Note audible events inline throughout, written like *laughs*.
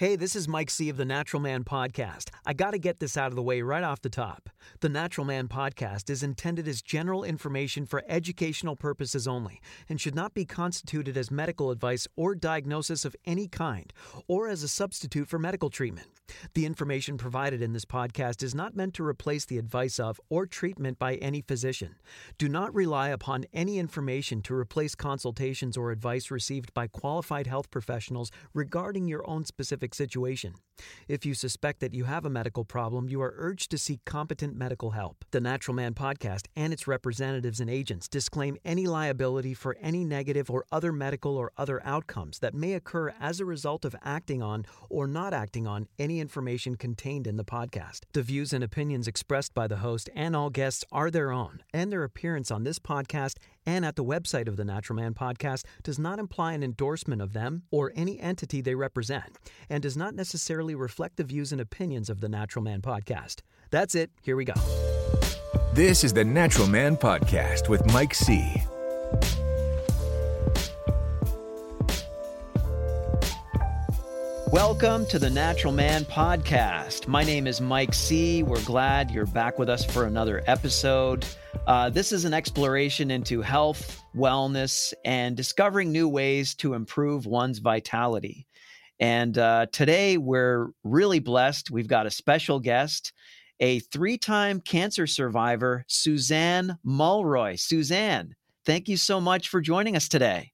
Hey, this is Mike C. of the Natural Man Podcast. I got to get this out of the way right off the top. The Natural Man Podcast is intended as general information for educational purposes only and should not be constituted as medical advice or diagnosis of any kind or as a substitute for medical treatment. The information provided in this podcast is not meant to replace the advice of or treatment by any physician. Do not rely upon any information to replace consultations or advice received by qualified health professionals regarding your own specific situation. If you suspect that you have a medical problem, you are urged to seek competent medical help. The Natural Man podcast and its representatives and agents disclaim any liability for any negative or other medical or other outcomes that may occur as a result of acting on or not acting on any information contained in the podcast. The views and opinions expressed by the host and all guests are their own, and their appearance on this podcast and at the website of the Natural Man podcast does not imply an endorsement of them or any entity they represent, and does not necessarily reflect the views and opinions of the Natural Man podcast. That's it. Here we go. This is the Natural Man Podcast with Mike C. Welcome to the Natural Man Podcast. My name is Mike C. We're glad you're back with us for another episode. Uh, this is an exploration into health, wellness, and discovering new ways to improve one's vitality. And uh, today we're really blessed. We've got a special guest, a three time cancer survivor, Suzanne Mulroy. Suzanne, thank you so much for joining us today.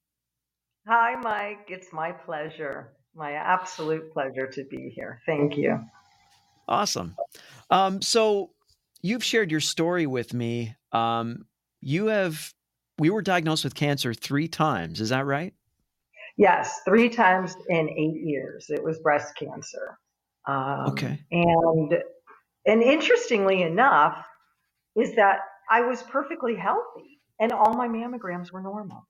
Hi, Mike. It's my pleasure my absolute pleasure to be here. Thank you. Awesome. Um, so you've shared your story with me. Um, you have, we were diagnosed with cancer three times. Is that right? Yes, three times in eight years. It was breast cancer. Um, okay. And and interestingly enough, is that I was perfectly healthy and all my mammograms were normal.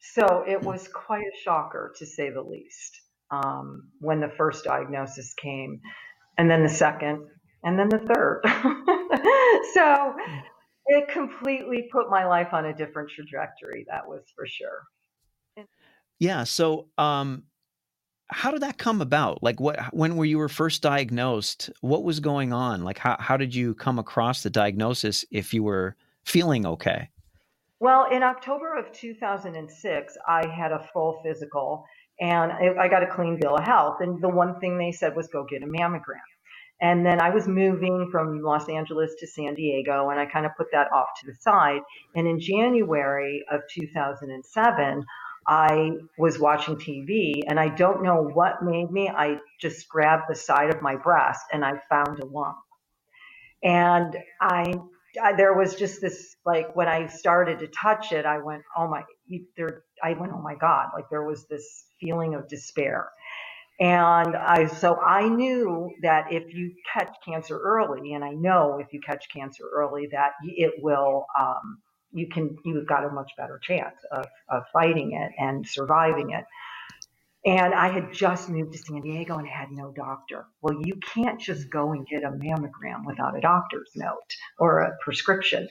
So it hmm. was quite a shocker to say the least um, when the first diagnosis came, and then the second, and then the third. *laughs* so it completely put my life on a different trajectory. That was for sure. Yeah. So, um, how did that come about? Like, what when were you were first diagnosed? What was going on? Like, how how did you come across the diagnosis if you were feeling okay? Well, in October of 2006, I had a full physical and I, I got a clean bill of health. And the one thing they said was go get a mammogram. And then I was moving from Los Angeles to San Diego, and I kind of put that off to the side. And in January of 2007, I was watching TV, and I don't know what made me. I just grabbed the side of my breast and I found a lump. And I, I there was just this like when I started to touch it, I went, oh my, there. I went, oh my God, like there was this feeling of despair. And I, so I knew that if you catch cancer early, and I know if you catch cancer early that it will, um, you can, you've got a much better chance of, of fighting it and surviving it. And I had just moved to San Diego and had no doctor. Well, you can't just go and get a mammogram without a doctor's note or a prescription.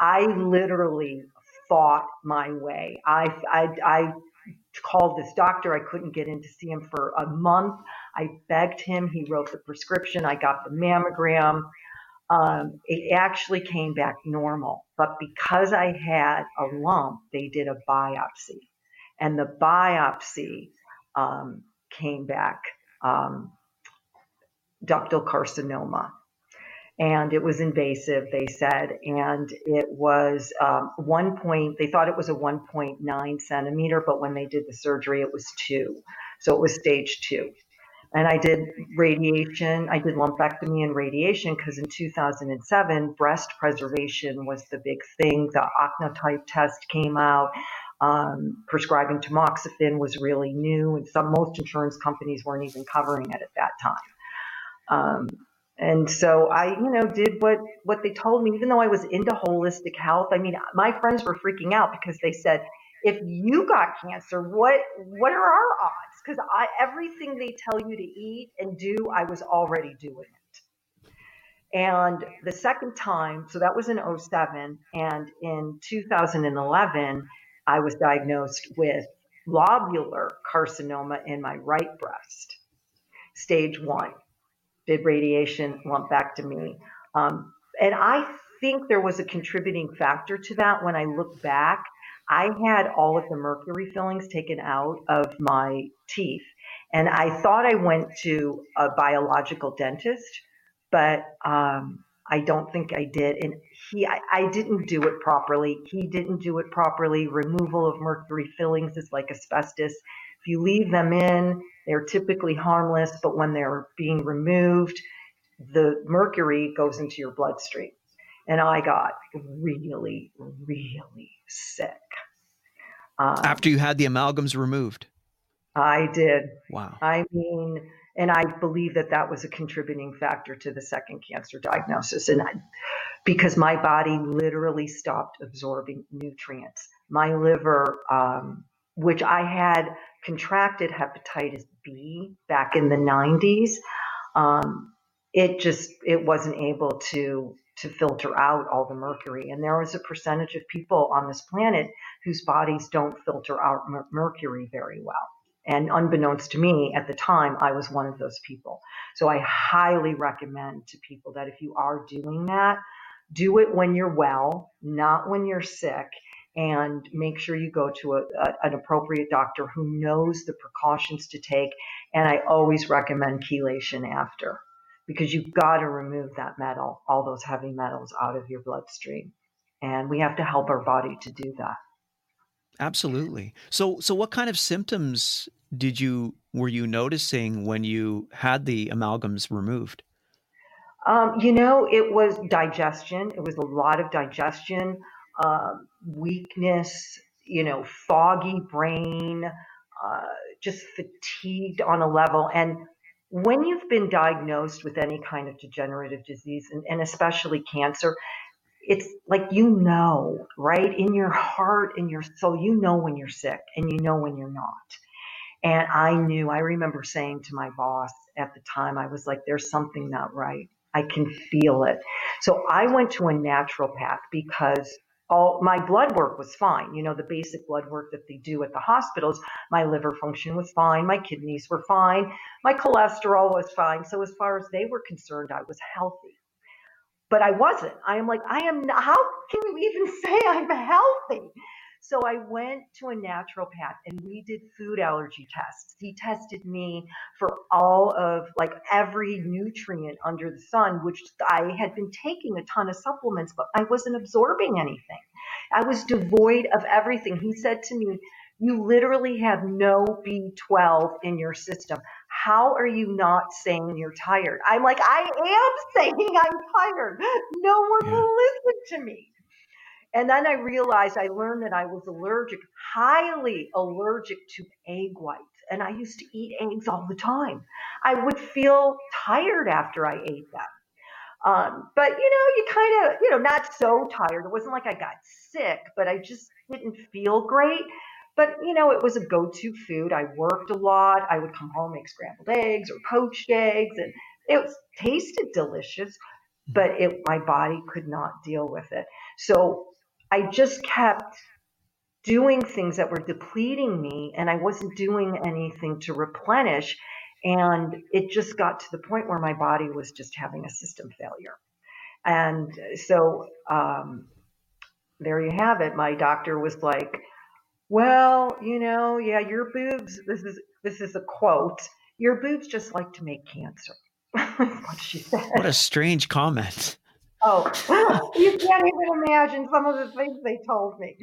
I literally fought my way. I, I, I called this doctor. I couldn't get in to see him for a month. I begged him. He wrote the prescription. I got the mammogram. Um, it actually came back normal. But because I had a lump, they did a biopsy. And the biopsy um, came back um, ductal carcinoma and it was invasive, they said, and it was um, one point. They thought it was a 1.9 centimeter, but when they did the surgery, it was two, so it was stage two. And I did radiation. I did lumpectomy and radiation because in 2007, breast preservation was the big thing. The Oncotype test came out. Um, prescribing tamoxifen was really new, and some most insurance companies weren't even covering it at that time. Um, and so I, you know, did what, what they told me, even though I was into holistic health. I mean, my friends were freaking out because they said, if you got cancer, what, what are our odds? Cause I, everything they tell you to eat and do, I was already doing it. And the second time, so that was in 07 and in 2011, I was diagnosed with lobular carcinoma in my right breast stage one, did radiation, lumpectomy. Um, and I think there was a contributing factor to that when I look back. I had all of the mercury fillings taken out of my teeth. And I thought I went to a biological dentist, but um, I don't think I did. And he, I, I didn't do it properly. He didn't do it properly. Removal of mercury fillings is like asbestos. If you leave them in, they're typically harmless, but when they're being removed, the mercury goes into your bloodstream. And I got really, really sick. Um, After you had the amalgams removed? I did. Wow. I mean, and I believe that that was a contributing factor to the second cancer diagnosis. And I, because my body literally stopped absorbing nutrients, my liver, um, which I had contracted hepatitis B back in the 90s, um, it just it wasn't able to to filter out all the mercury. And there was a percentage of people on this planet whose bodies don't filter out mer- mercury very well. And unbeknownst to me at the time, I was one of those people. So I highly recommend to people that if you are doing that, do it when you're well, not when you're sick, and make sure you go to a, a, an appropriate doctor who knows the precautions to take. And I always recommend chelation after because you've got to remove that metal, all those heavy metals out of your bloodstream. And we have to help our body to do that. Absolutely. So so what kind of symptoms did you were you noticing when you had the amalgams removed? Um, you know, it was digestion. It was a lot of digestion, uh, weakness, you know, foggy brain, uh, just fatigued on a level. And when you've been diagnosed with any kind of degenerative disease, and, and especially cancer, it's like you know, right? In your heart, in your soul, you know when you're sick and you know when you're not. And I knew, I remember saying to my boss at the time, I was like, there's something not right. I can feel it. So I went to a naturopath because all my blood work was fine. You know, the basic blood work that they do at the hospitals. My liver function was fine. My kidneys were fine. My cholesterol was fine. So as far as they were concerned, I was healthy but I wasn't. I am like, I am not, how can you even *laughs* say I'm healthy? So I went to a naturopath and we did food allergy tests. He tested me for all of like every nutrient under the sun, which I had been taking a ton of supplements, but I wasn't absorbing anything. I was devoid of everything. He said to me, you literally have no B12 in your system how are you not saying you're tired? I'm like, I am *laughs* saying I'm tired. No one yeah. will listen to me. And then I realized I learned that I was allergic, highly allergic to egg whites. And I used to eat eggs all the time. I would feel tired after I ate them. Um, but you know, you kind of, you know, not so tired. It wasn't like I got sick, but I just didn't feel great. But you know, it was a go-to food. I worked a lot. I would come home make scrambled eggs or poached eggs, and it was, tasted delicious, but it my body could not deal with it. So I just kept doing things that were depleting me, and I wasn't doing anything to replenish. And it just got to the point where my body was just having a system failure. And so um, there you have it. My doctor was like, well, you know, yeah, your boobs, this is this is a quote. Your boobs just like to make cancer. *laughs* what she said. What a strange comment. Oh, *laughs* you can't even imagine some of the things they told me.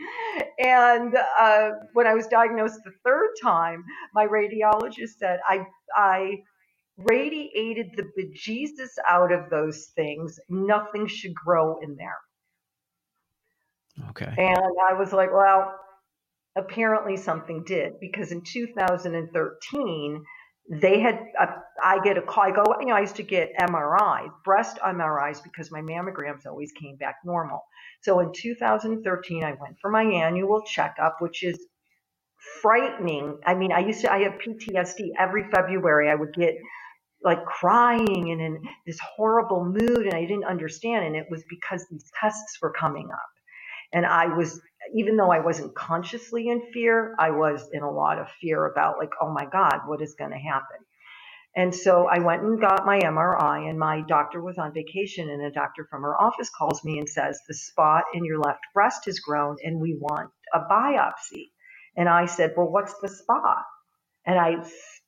And uh, when I was diagnosed the third time, my radiologist said I I radiated the bejesus out of those things. Nothing should grow in there. Okay. And I was like, well, apparently something did because in 2013 they had uh, I get a call. I go, you know, I used to get MRIs, breast MRIs, because my mammograms always came back normal. So in 2013, I went for my annual checkup, which is frightening. I mean, I used to, I have PTSD every February. I would get like crying and in this horrible mood, and I didn't understand. And it was because these tests were coming up. And I was even though I wasn't consciously in fear, I was in a lot of fear about like, oh my God, what is going to happen? And so I went and got my MRI, and my doctor was on vacation, and a doctor from her office calls me and says, The spot in your left breast has grown, and we want a biopsy. And I said, Well, what's the spot? And I,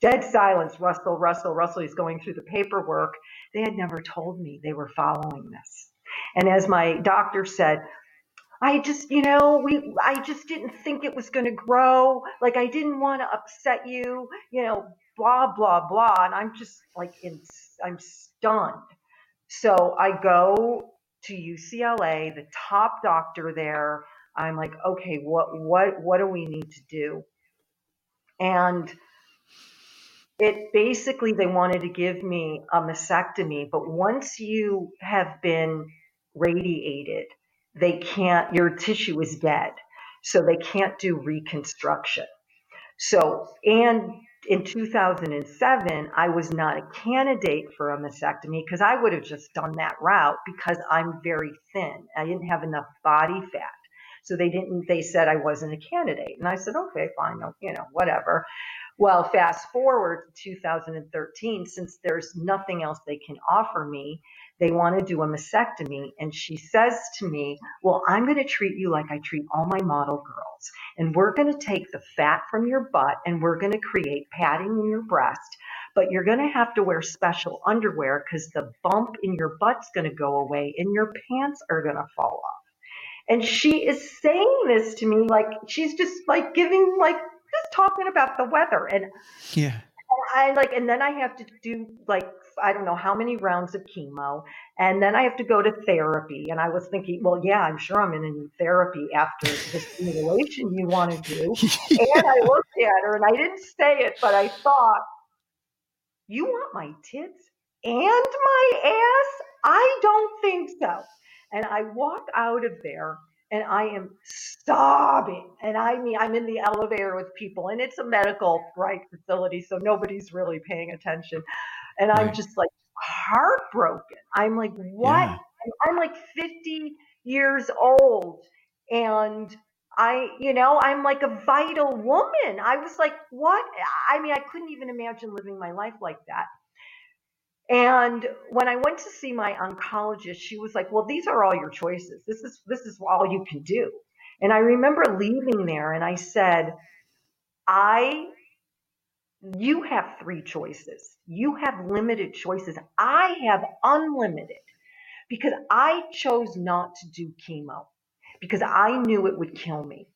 dead silence, Russell, Russell, Russell, he's going through the paperwork. They had never told me they were following this. And as my doctor said, I just, you know, we, I just didn't think it was going to grow. Like I didn't want to upset you, you know, blah, blah, blah. And I'm just like, in, I'm stunned. So I go to UCLA, the top doctor there. I'm like, okay, what, what, what do we need to do? And it basically, they wanted to give me a mastectomy, but once you have been radiated, they can't, your tissue is dead. So they can't do reconstruction. So, and in 2007, I was not a candidate for a mastectomy because I would have just done that route because I'm very thin. I didn't have enough body fat. So they didn't, they said I wasn't a candidate. And I said, okay, fine, you know, whatever. Well, fast forward to 2013, since there's nothing else they can offer me, they want to do a mastectomy. And she says to me, Well, I'm going to treat you like I treat all my model girls. And we're going to take the fat from your butt and we're going to create padding in your breast. But you're going to have to wear special underwear because the bump in your butt's going to go away and your pants are going to fall off. And she is saying this to me like she's just like giving like just talking about the weather and yeah. I like, and then I have to do like I don't know how many rounds of chemo, and then I have to go to therapy. And I was thinking, well, yeah, I'm sure I'm in a new therapy after this stimulation you want to do. *laughs* And I looked at her, and I didn't say it, but I thought, you want my tits and my ass? I don't think so. And I walk out of there and I am sobbing. And I mean, I'm in the elevator with people, and it's a medical right facility, so nobody's really paying attention. And I'm just like heartbroken. I'm like, what? Yeah. I'm like 50 years old, and I, you know, I'm like a vital woman. I was like, what? I mean, I couldn't even imagine living my life like that. And when I went to see my oncologist, she was like, "Well, these are all your choices. This is this is all you can do." And I remember leaving there and I said, "I you have three choices. You have limited choices. I have unlimited because I chose not to do chemo because I knew it would kill me.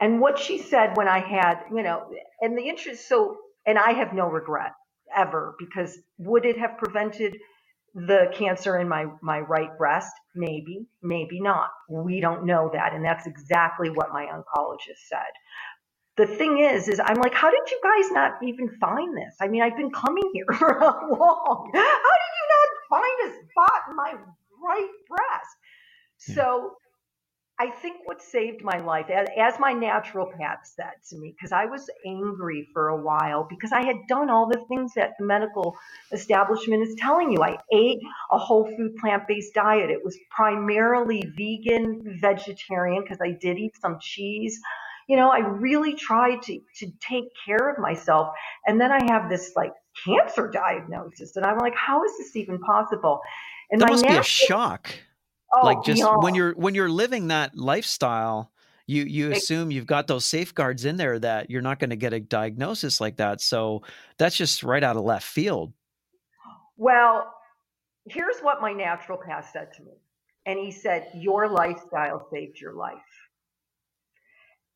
And what she said when I had, you know, and the interest, so, and I have no regret ever because would it have prevented the cancer in my, my right breast? Maybe, maybe not. We don't know that. And that's exactly what my oncologist said. The thing is, is I'm like, how did you guys not even find this? I mean, I've been coming here *laughs* for how long? How did you not find a spot in my right breast? So I think what saved my life, as my naturopath said to me, because I was angry for a while because I had done all the things that the medical establishment is telling you. I ate a whole food plant based diet. It was primarily vegan, vegetarian, because I did eat some cheese. You know, I really tried to, to take care of myself. And then I have this like cancer diagnosis. And I'm like, how is this even possible? And that must natural- be a shock. Oh, like just when you're when you're living that lifestyle, you you assume you've got those safeguards in there that you're not going to get a diagnosis like that. So that's just right out of left field. Well, here's what my naturopath said to me. And he said, Your lifestyle saved your life.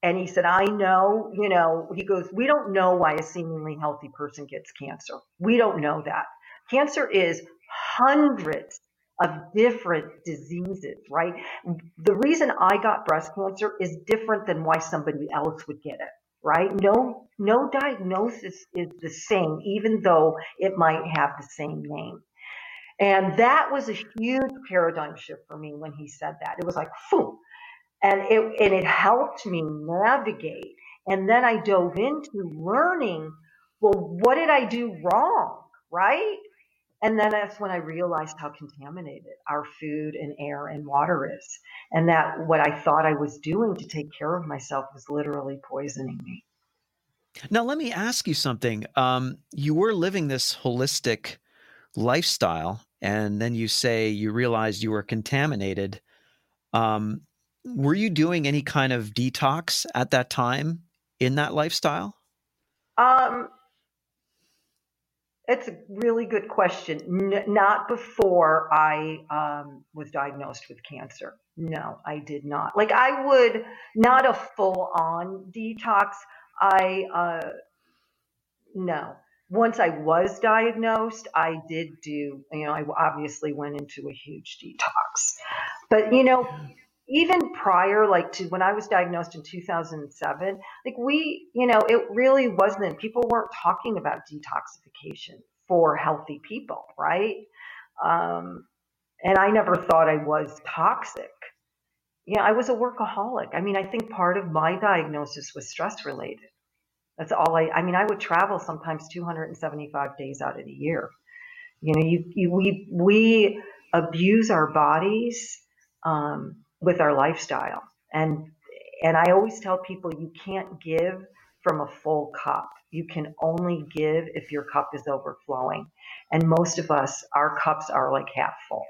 And he said, I know, you know, he goes, We don't know why a seemingly healthy person gets cancer. We don't know that. Cancer is hundreds of different diseases, right? The reason I got breast cancer is different than why somebody else would get it, right? No, no diagnosis is the same, even though it might have the same name. And that was a huge paradigm shift for me when he said that. It was like, boom. And it, and it helped me navigate. And then I dove into learning, well, what did I do wrong? Right? And then that's when I realized how contaminated our food and air and water is. And that what I thought I was doing to take care of myself was literally poisoning me. Now, let me ask you something. Um, you were living this holistic lifestyle, and then you say you realized you were contaminated. Um, were you doing any kind of detox at that time in that lifestyle? Um, it's a really good question. N- not before I um, was diagnosed with cancer. No, I did not. Like I would not a full on detox. I uh, no. Once I was diagnosed, I did do. You know, I obviously went into a huge detox. But you know, even prior, like to when I was diagnosed in 2007, like we, you know, it really wasn't. People weren't talking about detoxification for healthy people, right? Um, and I never thought I was toxic. Yeah, I was a workaholic. I mean, I think part of my diagnosis was stress related. That's all I, I mean, I would travel sometimes 275 days out of the year. You know, you, you we, we abuse our bodies um, with our lifestyle. And, and I always tell people you can't give from a full cup. You can only give if your cup is overflowing. And most of us, our cups are like half full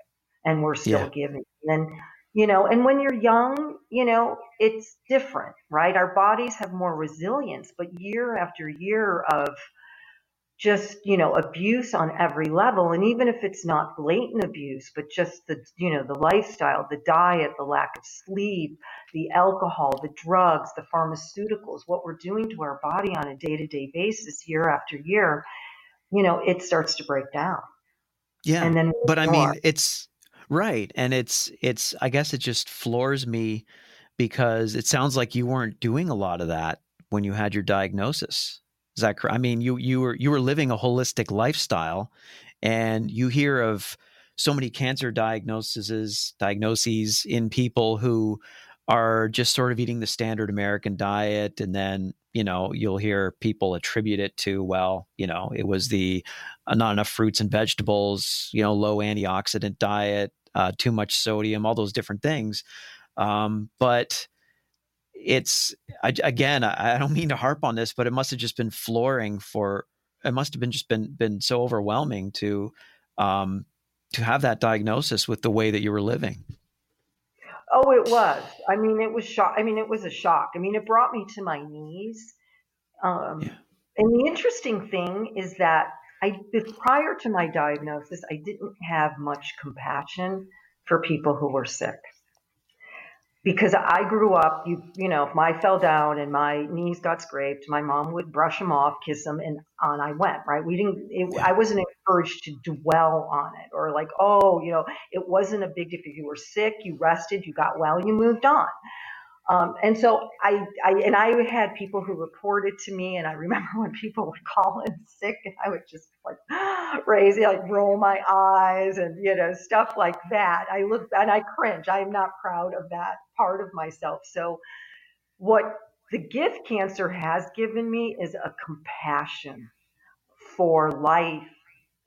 and we're still yeah. giving. And you know and when you're young you know it's different right our bodies have more resilience but year after year of just you know abuse on every level and even if it's not blatant abuse but just the you know the lifestyle the diet the lack of sleep the alcohol the drugs the pharmaceuticals what we're doing to our body on a day-to-day basis year after year you know it starts to break down yeah and then but i mean it's Right. And it's it's I guess it just floors me because it sounds like you weren't doing a lot of that when you had your diagnosis. Is that correct? I mean, you you were you were living a holistic lifestyle and you hear of so many cancer diagnoses diagnoses in people who are just sort of eating the standard American diet. And then, you know, you'll hear people attribute it to, well, you know, it was the uh, not enough fruits and vegetables, you know, low antioxidant diet, uh, too much sodium, all those different things. Um, but it's, I, again, I, I don't mean to harp on this, but it must have just been flooring for, it must have been just been, been so overwhelming to, um, to have that diagnosis with the way that you were living. Oh, it was. I mean, it was shock. I mean, it was a shock. I mean, it brought me to my knees. Um, yeah. And the interesting thing is that I, prior to my diagnosis, I didn't have much compassion for people who were sick because I grew up, you you know, if I fell down and my knees got scraped, my mom would brush them off, kiss them, and on I went. Right? We didn't. It, I wasn't encouraged to dwell on it or like, oh, you know, it wasn't a big deal. If you were sick, you rested, you got well, you moved on. Um, and so I, I, and I had people who reported to me, and I remember *laughs* when people would call in sick, and I would just like *gasps* raise, like roll my eyes, and you know stuff like that. I look and I cringe. I am not proud of that part of myself. So, what the gift cancer has given me is a compassion for life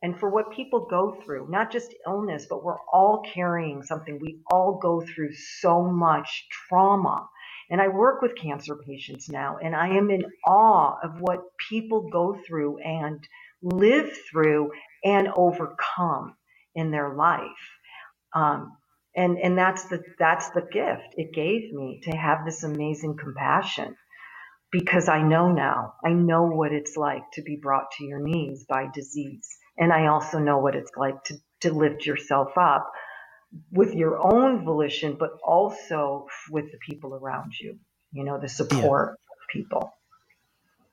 and for what people go through, not just illness, but we're all carrying something. We all go through so much trauma. And I work with cancer patients now, and I am in awe of what people go through and live through and overcome in their life. Um, and and that's the that's the gift it gave me to have this amazing compassion because I know now I know what it's like to be brought to your knees by disease and I also know what it's like to, to lift yourself up with your own volition, but also with the people around you, you know, the support yeah. of people.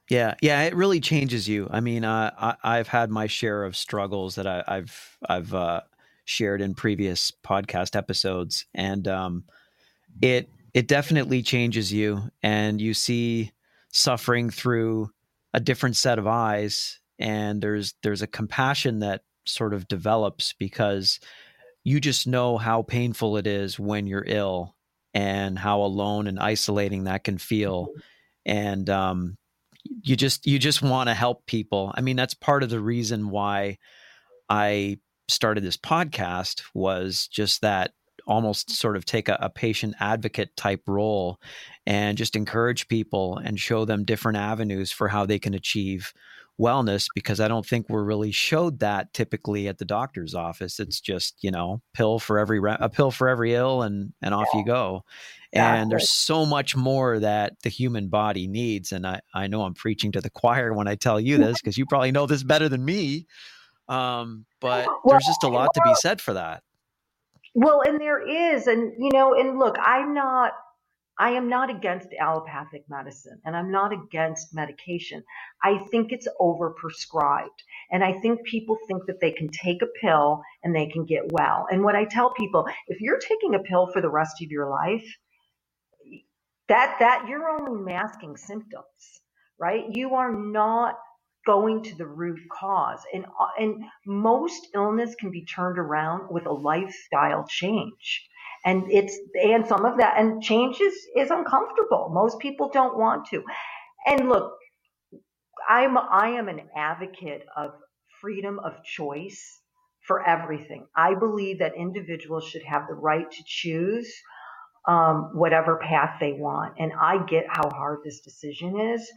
Yeah, yeah, it really changes you. I mean, uh, I, have had my share of struggles that I, have I've uh, shared in previous podcast episodes, and um, it it definitely changes you, and you see suffering through a different set of eyes, and there's there's a compassion that sort of develops because you just know how painful it is when you're ill and how alone and isolating that can feel. And um, you just you just want to help people. I mean that's part of the reason why i started this podcast was just that almost sort of take a, a patient advocate type role and just encourage people and show them different avenues for how they can achieve wellness because I don't think we're really showed that typically at the doctor's office. It's just, you know, pill for every a pill for every ill and and off yeah. you go. And there's so much more that the human body needs and I I know I'm preaching to the *laughs* choir when I tell you *laughs* this because you probably know this better than me. Um, but well, there's just a lot to be said for that. Well, and there is and you know, and look, I'm not I am not against allopathic medicine and I'm not against medication. I think it's overprescribed. And I think people think that they can take a pill and they can get well. And what I tell people, if you're taking a pill for the rest of your life, that, that you're only masking symptoms, right? You are not going to the root cause. And, uh, and most illness can be turned around with a lifestyle change and it's and some of that and change is is uncomfortable. Most people don't want to. And look i'm i am an advocate of freedom of choice for everything. I believe that individuals should have the right to choose um, whatever path they want. And i get how hard this decision is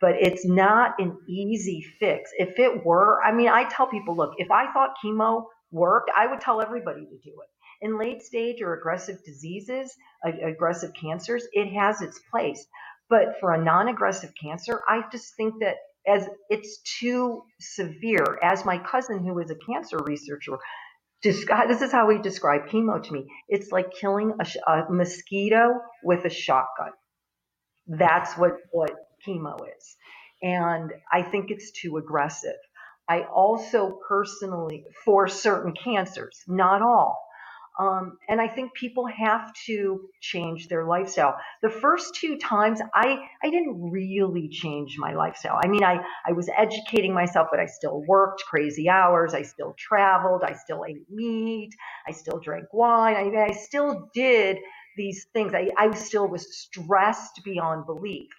but it's not an easy fix. If it were i mean i tell people look if i thought chemo worked i would tell everybody to do it in late stage or aggressive diseases, aggressive cancers, it has its place. But for a non aggressive cancer, I just think that as it's too severe, as my cousin who is a cancer researcher, this is how he described chemo to me. It's like killing a, a mosquito with a shotgun. That's what, what chemo is. And I think it's too aggressive. I also personally, for certain cancers, not all, um, and I think people have to change their lifestyle. The first two times, I, I didn't really change my lifestyle. I mean, I, I was educating myself, but I still worked crazy hours. I still traveled. I still ate meat. I still drank wine. I, I still did these things. I, I still was stressed beyond belief.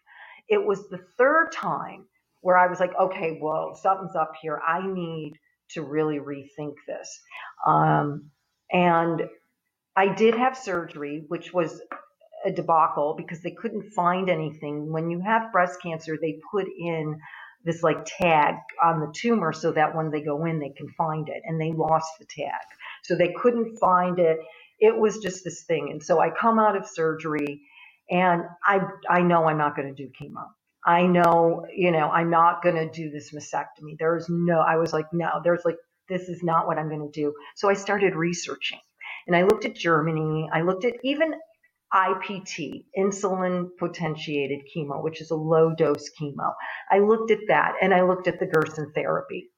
It was the third time where I was like, okay, whoa, something's up here. I need to really rethink this. Um, and I did have surgery, which was a debacle because they couldn't find anything. When you have breast cancer, they put in this like tag on the tumor so that when they go in, they can find it. And they lost the tag. So they couldn't find it. It was just this thing. And so I come out of surgery and I, I know I'm not going to do chemo. I know, you know, I'm not going to do this mastectomy. There's no, I was like, no, there's like this is not what I'm going to do. So I started researching and I looked at Germany. I looked at even IPT, insulin potentiated chemo, which is a low dose chemo. I looked at that and I looked at the Gerson therapy.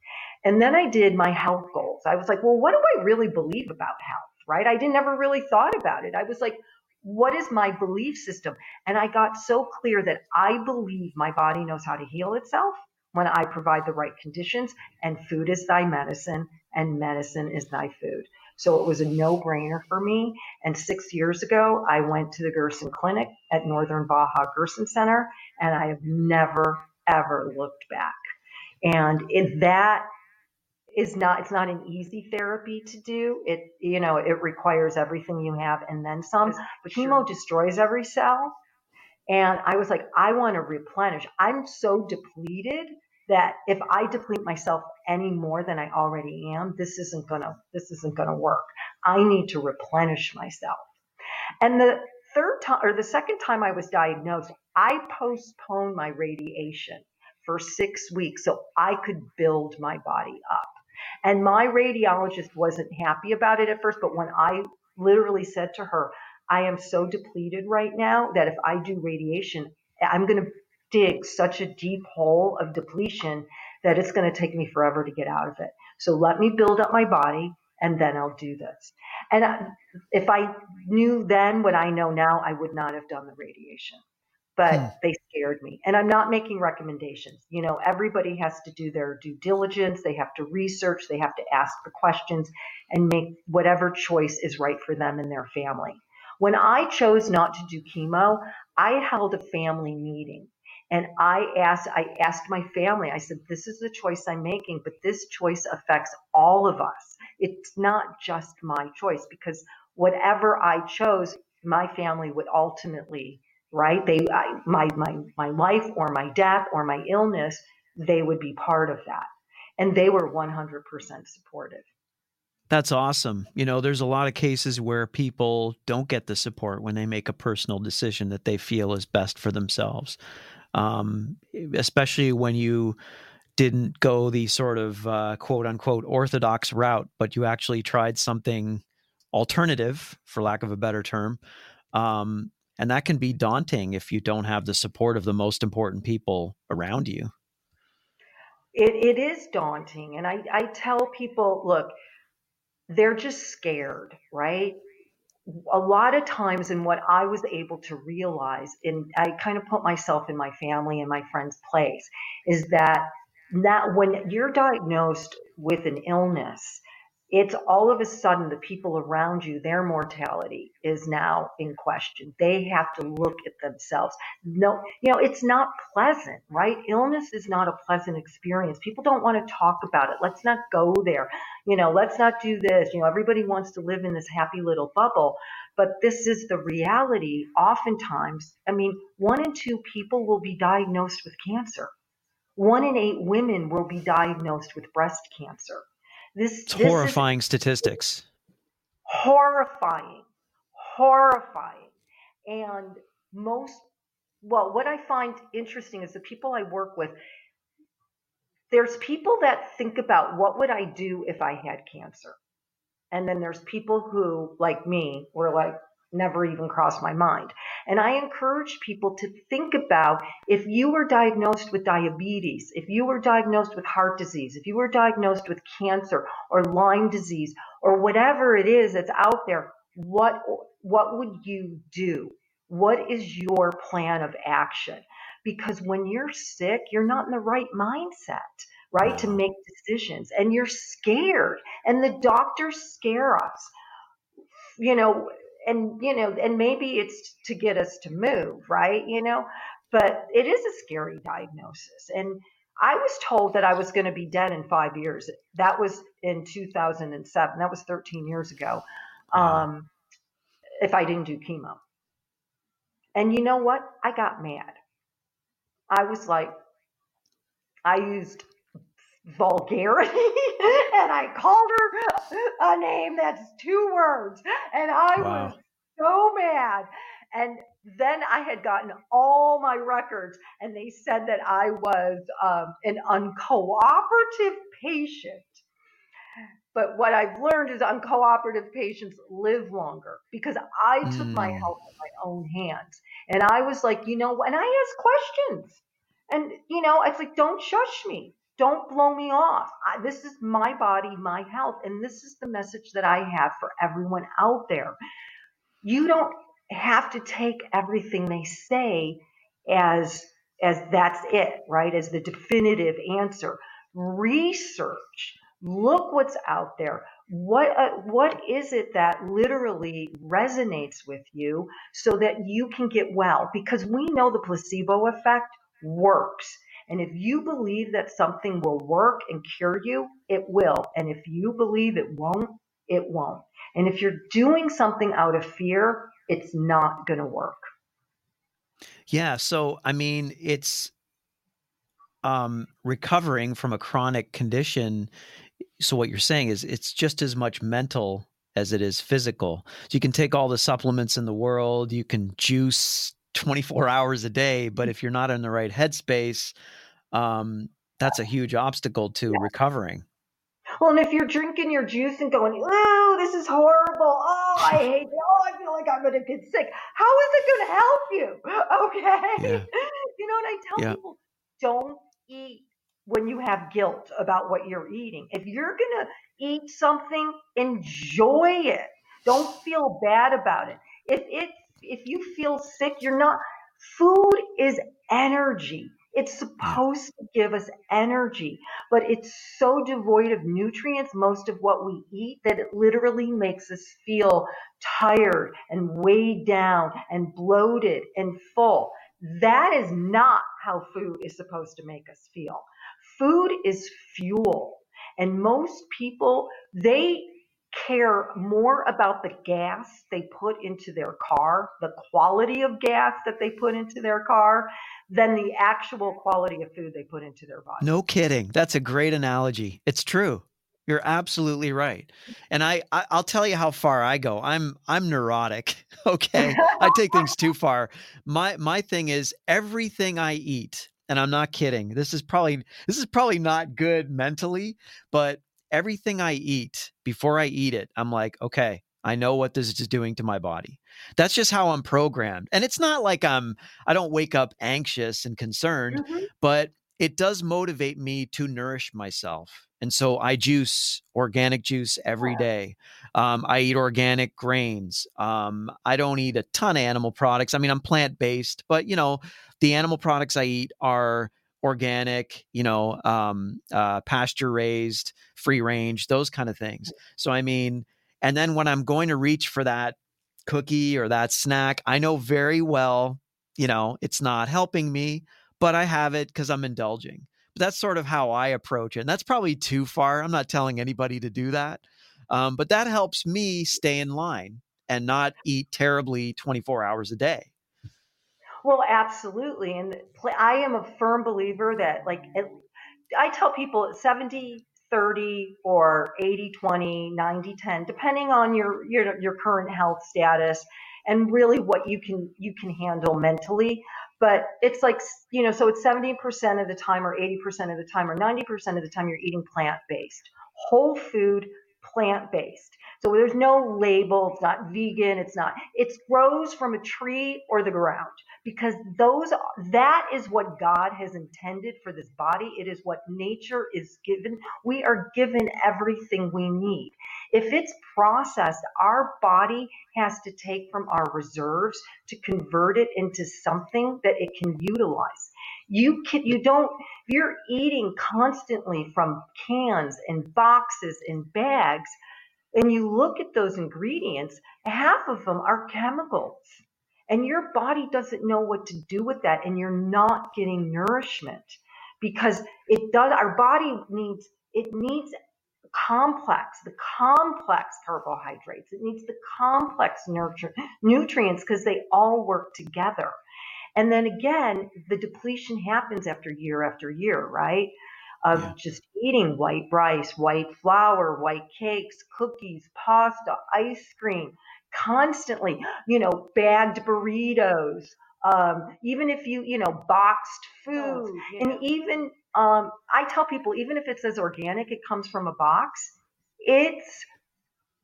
And then I did my health goals. I was like, well, what do I really believe about health? Right? I didn't ever really thought about it. I was like, what is my belief system? And I got so clear that I believe my body knows how to heal itself when I provide the right conditions, and food is thy medicine, and medicine is thy food. So it was a no brainer for me. And six years ago, I went to the Gerson Clinic at Northern Baja Gerson Center, and I have never, ever looked back. And it, that is not, it's not an easy therapy to do. It, you know, it requires everything you have and then some. But chemo destroys every cell. And I was like, I want to replenish. I'm so depleted that if I deplete myself any more than I already am, this isn't gonna this isn't gonna work. I need to replenish myself. And the third time or the second time I was diagnosed, I postponed my radiation for six weeks so I could build my body up. And my radiologist wasn't happy about it at first, but when I literally said to her, I am so depleted right now that if I do radiation, I'm going to dig such a deep hole of depletion that it's going to take me forever to get out of it. So let me build up my body and then I'll do this. And if I knew then what I know now, I would not have done the radiation. But hmm. they scared me. And I'm not making recommendations. You know, everybody has to do their due diligence. They have to research. They have to ask the questions and make whatever choice is right for them and their family. When I chose not to do chemo, I held a family meeting and I asked, I asked my family, I said, this is the choice I'm making, but this choice affects all of us. It's not just my choice because whatever I chose, my family would ultimately, right? They, I, my, my, my life or my death or my illness, they would be part of that. And they were 100% supportive. That's awesome. You know, there's a lot of cases where people don't get the support when they make a personal decision that they feel is best for themselves. Um, especially when you didn't go the sort of uh, quote unquote orthodox route, but you actually tried something alternative, for lack of a better term. Um, and that can be daunting if you don't have the support of the most important people around you. It, it is daunting. And I, I tell people, look, they're just scared, right? A lot of times, and what I was able to realize, and I kind of put myself in my family and my friends' place, is that that when you're diagnosed with an illness, it's all of a sudden the people around you, their mortality is now in question. They have to look at themselves. No, you know, it's not pleasant, right? Illness is not a pleasant experience. People don't want to talk about it. Let's not go there. You know, let's not do this. You know, everybody wants to live in this happy little bubble, but this is the reality. Oftentimes, I mean, one in two people will be diagnosed with cancer. One in eight women will be diagnosed with breast cancer this, this horrifying statistics. Horrifying, horrifying, and most. Well, what I find interesting is the people I work with. There's people that think about what would I do if I had cancer, and then there's people who, like me, were like, never even crossed my mind. And I encourage people to think about if you were diagnosed with diabetes, if you were diagnosed with heart disease, if you were diagnosed with cancer or Lyme disease or whatever it is that's out there, what what would you do? What is your plan of action? Because when you're sick, you're not in the right mindset right to mm. make decisions and you're scared and the doctors scare us you know and you know and maybe it's to get us to move right you know? But it is a scary diagnosis. And i was told that i was going to be dead in five years. That was in 2007 that was 13 years ago. Um, if i didn't do chemo. And you know what? I got mad. I was like i used vulgarity *laughs* and I called her a name that's two words and I wow. was so mad and then I had gotten all my records and they said that I was um, an uncooperative patient. But what I've learned is uncooperative patients live longer because I took mm. my health in my own hands. And I was like, you know, and I asked questions. And, you know, it's like, don't shush me. Don't blow me off. I, this is my body, my health. And this is the message that I have for everyone out there. You don't have to take everything they say as as that's it, right? As the definitive answer. Research. Look what's out there. What uh, what is it that literally resonates with you so that you can get well? Because we know the placebo effect works. And if you believe that something will work and cure you, it will. And if you believe it won't, it won't. And if you're doing something out of fear, it's not going to work. Yeah. So, I mean, it's um, recovering from a chronic condition. So, what you're saying is it's just as much mental as it is physical. So, you can take all the supplements in the world, you can juice 24 hours a day, but if you're not in the right headspace, um, that's a huge obstacle to recovering. Well, and if you're drinking your juice and going, oh, this is horrible. Oh, I *laughs* hate it. Oh, I feel like I'm going to get sick. How is it going to help you? *laughs* Okay. Yeah. You know what I tell yeah. people? Don't eat when you have guilt about what you're eating. If you're going to eat something, enjoy it. Don't feel bad about it. If it if you feel sick, you're not food is energy. It's mm. supposed to give us energy, but it's so devoid of nutrients, most of what we eat, that it literally makes us feel tired and weighed down and bloated and full. That is not how food is supposed to make us feel. Food is fuel. And most people, they care more about the gas they put into their car, the quality of gas that they put into their car, than the actual quality of food they put into their body. No kidding. That's a great analogy. It's true. You're absolutely right. And I, I will tell you how far I go. I'm I'm neurotic. *laughs* Okay. I take things too far. My my thing is everything I eat, and I'm not kidding. This is probably this is probably not good mentally, but everything I eat before I eat it, I'm like, okay, I know what this is doing to my body. That's just how I'm programmed. And it's not like I'm I don't wake up anxious and concerned, mm-hmm. but it does motivate me to nourish myself. And so I juice organic juice every day. Um, I eat organic grains. Um, I don't eat a ton of animal products. I mean, I'm plant based, but you know, the animal products I eat are organic, you know, um, uh, pasture raised, free range, those kind of things. So, I mean, and then when I'm going to reach for that cookie or that snack, I know very well, you know, it's not helping me, but I have it because I'm indulging. But that's sort of how I approach it. And that's probably too far. I'm not telling anybody to do that. Um, but that helps me stay in line and not eat terribly 24 hours a day. Well, absolutely. And I am a firm believer that, like, I tell people 70 30 or 80 20 90 10 depending on your your your current health status and really what you can you can handle mentally but it's like you know so it's 70% of the time or 80% of the time or 90% of the time you're eating plant based whole food plant based so there's no label it's not vegan it's not it grows from a tree or the ground because those that is what God has intended for this body. It is what nature is given. We are given everything we need. If it's processed, our body has to take from our reserves to convert it into something that it can utilize. You can, you don't you're eating constantly from cans and boxes and bags and you look at those ingredients, half of them are chemicals and your body doesn't know what to do with that and you're not getting nourishment because it does our body needs it needs complex the complex carbohydrates. It needs the complex nurture, nutrients because they all work together. And then again the depletion happens after year after year right? Of yeah. just eating white rice white flour white cakes cookies pasta ice cream constantly, you know, bagged burritos, um, even if you, you know, boxed food, oh, yeah. and even um, I tell people, even if it says organic, it comes from a box, it's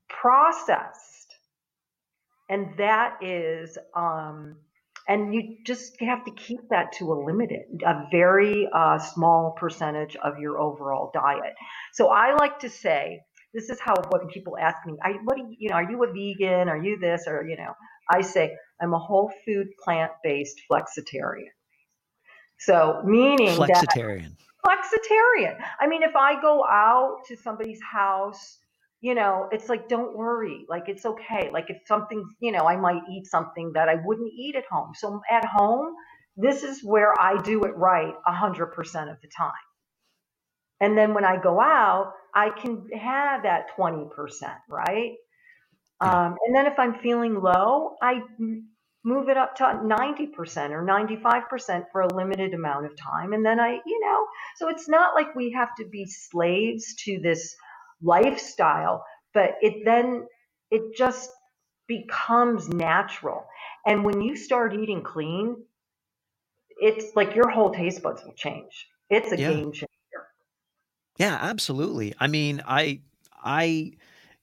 processed, and that is, um, and you just have to keep that to a limited, a very uh, small percentage of your overall diet. So I like to say this is how when people ask me, I, what do you, you know, are you a vegan? Are you this? Or, you know, I say, I'm a whole food plant based flexitarian. So meaning flexitarian. That, flexitarian. I mean, if I go out to somebody's house, you know, it's like, don't worry. Like, it's okay. Like, if something, you know, I might eat something that I wouldn't eat at home. So at home, this is where I do it right 100% of the time. And then when I go out, I can have that 20%, right? Um, and then if I'm feeling low, I move it up to 90% or 95% for a limited amount of time. And then I, you know, so it's not like we have to be slaves to this lifestyle, but it then, it just becomes natural. And when you start eating clean, it's like your whole taste buds will change. It's a yeah. game changer. Yeah, absolutely. I mean, I I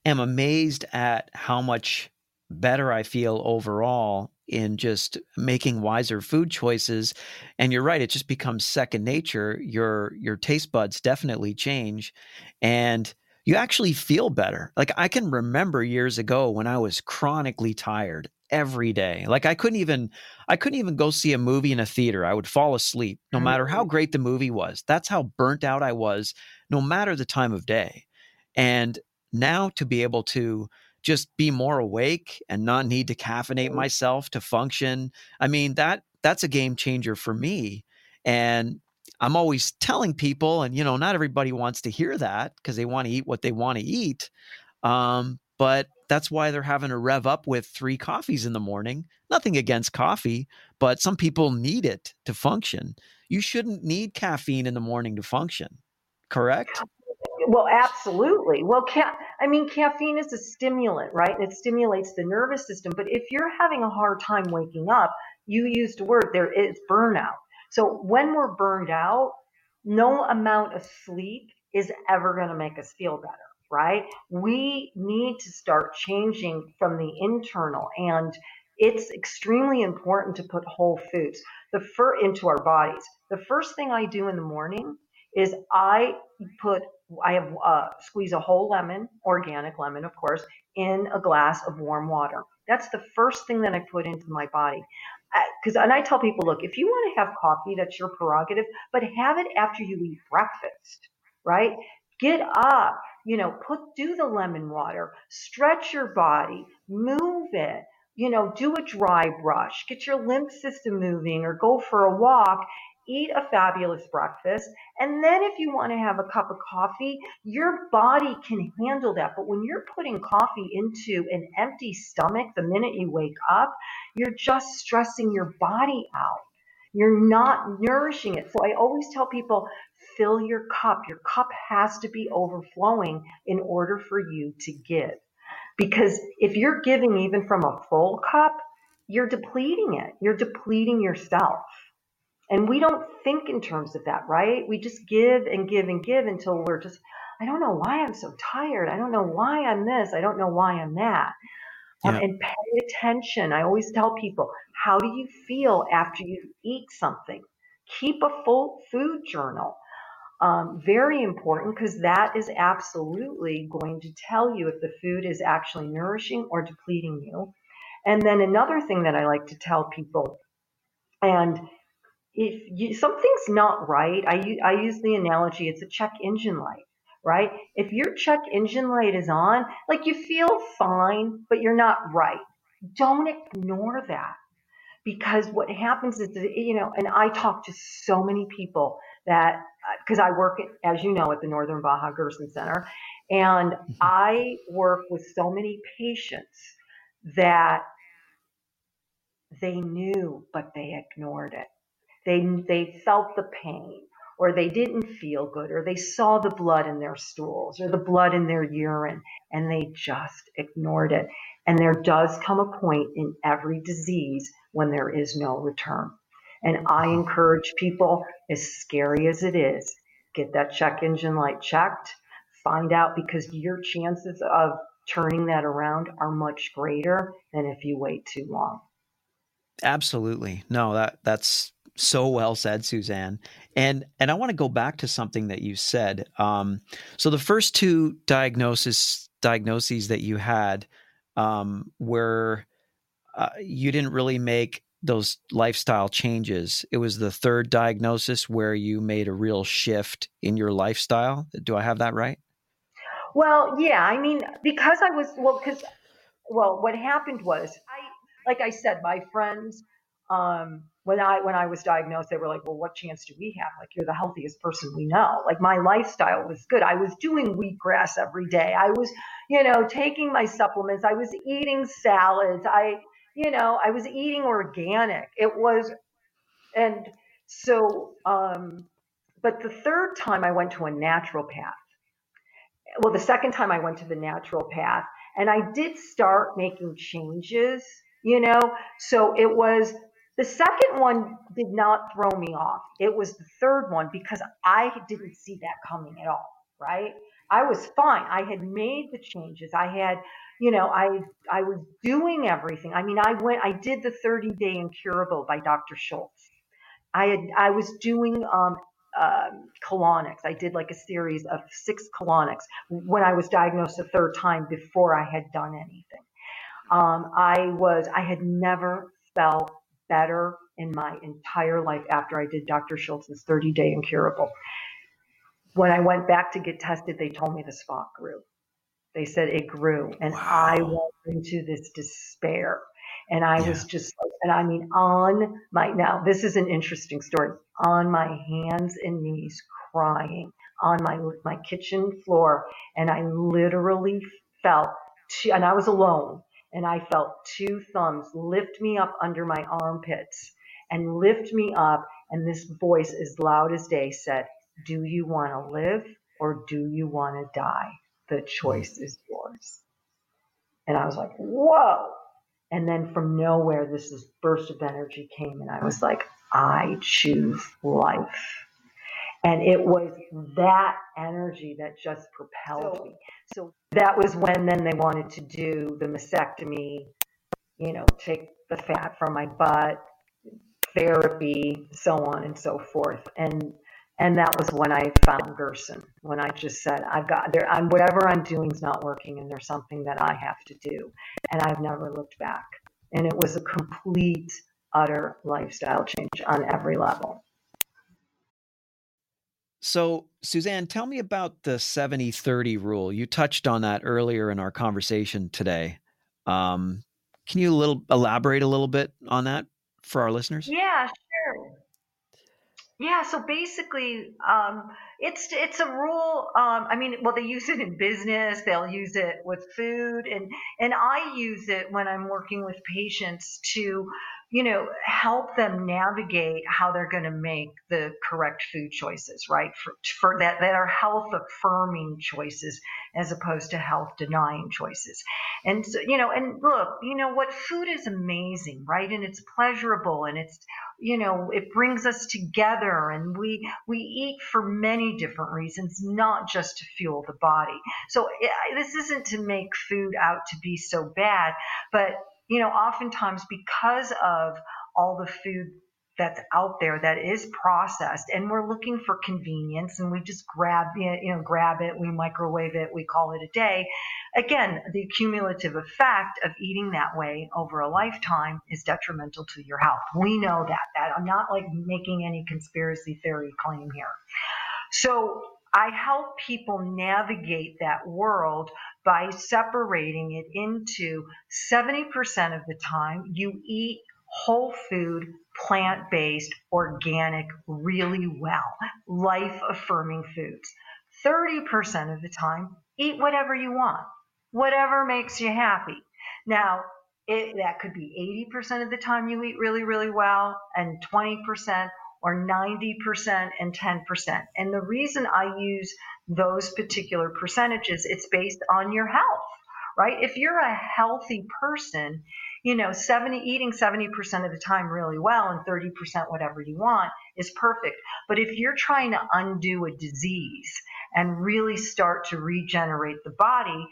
am amazed at how much better I feel overall in just making wiser food choices. And you're right it just becomes second nature. Your your taste buds definitely change and you actually feel better. Like i can remember years ago when i was chronically tired every day. Like i couldn't even i couldn't even go see a movie in a theater. I would fall asleep no mm-hmm. matter how great the movie was. That's how burnt out i was no matter the time of day. And now to be able to just be more awake and not need to caffeinate myself to function. I mean, that that's a game changer for me. And I'm always telling people, and you know, not everybody wants to hear that because they want to eat what they want to eat. Um, but that's why they're having to rev up with three coffees in the morning. Nothing against coffee, but some people need it to function. You shouldn't need caffeine in the morning to function, correct? Well, absolutely. Well, ca- I mean, caffeine is a stimulant, right? And it stimulates the nervous system. But if you're having a hard time waking up, you used a word there is burnout. So when we're burned out, no amount of sleep is ever going to make us feel better right? We need to start changing from the internal and it's extremely important to put whole foods the fur into our bodies. The first thing I do in the morning is I put I have uh, squeeze a whole lemon, organic lemon, of course, in a glass of warm water. That's the first thing that I put into my body. Because and I tell people, look, if you want to have coffee, that's your prerogative, but have it after you eat breakfast, right? Get up, you know, put, do the lemon water, stretch your body, move it, you know, do a dry brush, get your lymph system moving or go for a walk, eat a fabulous breakfast. And then if you want to have a cup of coffee, your body can handle that. But when you're putting coffee into an empty stomach the minute you wake up, you're just stressing your body out. You're not nourishing it. So I always tell people fill your cup. Your cup has to be overflowing in order for you to give. Because if you're giving even from a full cup, you're depleting it. You're depleting yourself. And we don't think in terms of that, right? We just give and give and give until we're just, I don't know why I'm so tired. I don't know why I'm this. I don't know why I'm that. Um, and pay attention. I always tell people, how do you feel after you eat something? Keep a full food journal. Um, very important because that is absolutely going to tell you if the food is actually nourishing or depleting you. And then another thing that I like to tell people, and if you, something's not right, I, I use the analogy it's a check engine light, right? If your check engine light is on, like you feel fine, but you're not right. Don't ignore that because what happens is, you know, and I talk to so many people that because I work, as you know, at the Northern Baja Gerson Center, and mm-hmm. I work with so many patients that they knew, but they ignored it. They they felt the pain, or they didn't feel good, or they saw the blood in their stools, or the blood in their urine, and they just ignored it. And there does come a point in every disease when there is no return. And I encourage people, as scary as it is, get that check engine light checked, find out because your chances of turning that around are much greater than if you wait too long. Absolutely. No, that that's so well said, Suzanne. And and I want to go back to something that you said. Um, so the first two diagnosis diagnoses that you had um, were uh, you didn't really make those lifestyle changes. It was the third diagnosis where you made a real shift in your lifestyle. Do I have that right? Well, yeah. I mean, because I was well, because well, what happened was I, like I said, my friends, um, when I when I was diagnosed, they were like, "Well, what chance do we have? Like, you're the healthiest person we know." Like, my lifestyle was good. I was doing wheatgrass every day. I was, you know, taking my supplements. I was eating salads. I you know, I was eating organic. It was, and so, um, but the third time I went to a naturopath. Well, the second time I went to the naturopath, and I did start making changes, you know. So it was the second one did not throw me off. It was the third one because I didn't see that coming at all, right? I was fine. I had made the changes. I had you know, I I was doing everything. I mean, I went, I did the 30 day incurable by Dr. Schulze. I had, I was doing um, uh, colonics. I did like a series of six colonics when I was diagnosed the third time before I had done anything. Um, I was, I had never felt better in my entire life after I did Dr. Schulze's 30 day incurable. When I went back to get tested, they told me the spot grew. They said it grew. And wow. I went into this despair. And I yeah. was just, and I mean, on my, now this is an interesting story, on my hands and knees crying on my, my kitchen floor. And I literally felt and I was alone, and I felt two thumbs lift me up under my armpits and lift me up. And this voice, as loud as day, said, Do you want to live or do you want to die? The choice is yours. And I was like, Whoa. And then from nowhere, this, burst of energy came, and I was like, I choose life. And it was that energy that just propelled me. So that was when then they wanted to do the mastectomy, you know, take the fat from my butt, therapy, so on and so forth. And and that was when I found Gerson. When I just said, I've got there, I'm whatever I'm doing is not working, and there's something that I have to do. And I've never looked back. And it was a complete, utter lifestyle change on every level. So, Suzanne, tell me about the 70 30 rule. You touched on that earlier in our conversation today. Um, can you a little elaborate a little bit on that for our listeners? Yeah, sure. Yeah, so basically, um, it's it's a rule. Um, I mean, well, they use it in business. They'll use it with food, and and I use it when I'm working with patients to you know, help them navigate how they're going to make the correct food choices, right? For, for that, that are health affirming choices as opposed to health denying choices. And, so, you know, and look, you know, what food is amazing, right? And it's pleasurable and it's, you know, it brings us together and we, we eat for many different reasons, not just to fuel the body. So this isn't to make food out to be so bad, but you know, oftentimes because of all the food that's out there that is processed and we're looking for convenience and we just grab it, you know grab it we microwave it we call it a day. Again the cumulative effect of eating that way over a lifetime is detrimental to your health. We know that that i'm not like making any conspiracy theory claim here so I help people navigate that world by separating it into 70% of the time you eat whole food, plant based, organic really well, life affirming foods. 30% of the time, eat whatever you want, whatever makes you happy. Now, it, that could be 80% of the time you eat really, really well, and 20% or 90% and 10%. And the reason I use those particular percentages, it's based on your health, right? If you're a healthy person, you know, 70 eating 70% of the time really well and 30% whatever you want is perfect. But if you're trying to undo a disease and really start to regenerate the body,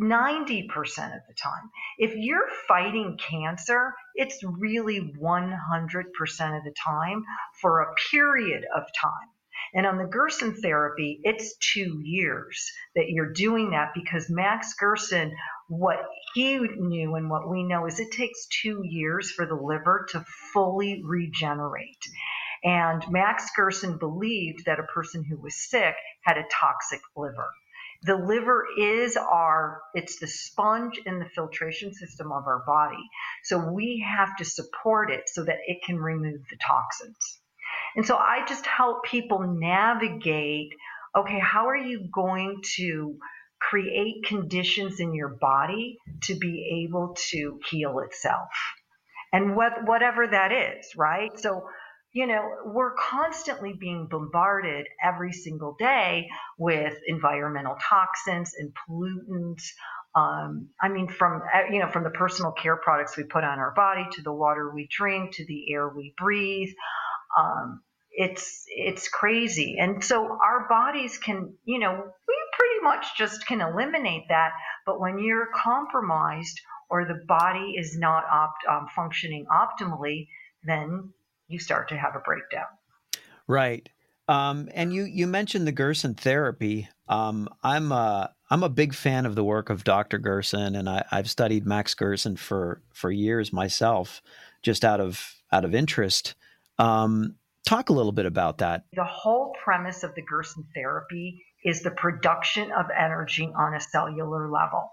90% of the time. If you're fighting cancer, it's really 100% of the time for a period of time. And on the Gerson therapy, it's two years that you're doing that because Max Gerson, what he knew and what we know is it takes two years for the liver to fully regenerate. And Max Gerson believed that a person who was sick had a toxic liver the liver is our it's the sponge in the filtration system of our body. So we have to support it so that it can remove the toxins. And so i just help people navigate okay how are you going to create conditions in your body to be able to heal itself? And what, whatever that is right? So you know, we're constantly being bombarded every single day with environmental toxins and pollutants. Um, I mean, from uh, you know, from the personal care products we put on our body to the water we drink to the air we breathe. Um, it's it's crazy, and so our bodies can, you know, we pretty much just can eliminate that. But when you're compromised or the body is not opt, um, functioning optimally, then you start to have a breakdown. Right. Um, and you you mentioned the Gerson therapy. Um, I'm a I'm a big fan of the work of Dr. Gerson, and I, have studied Max Gerson for for years myself, just out of out of interest. Um, talk a little bit about that. The whole premise of the Gerson therapy is the production of energy on a cellular level.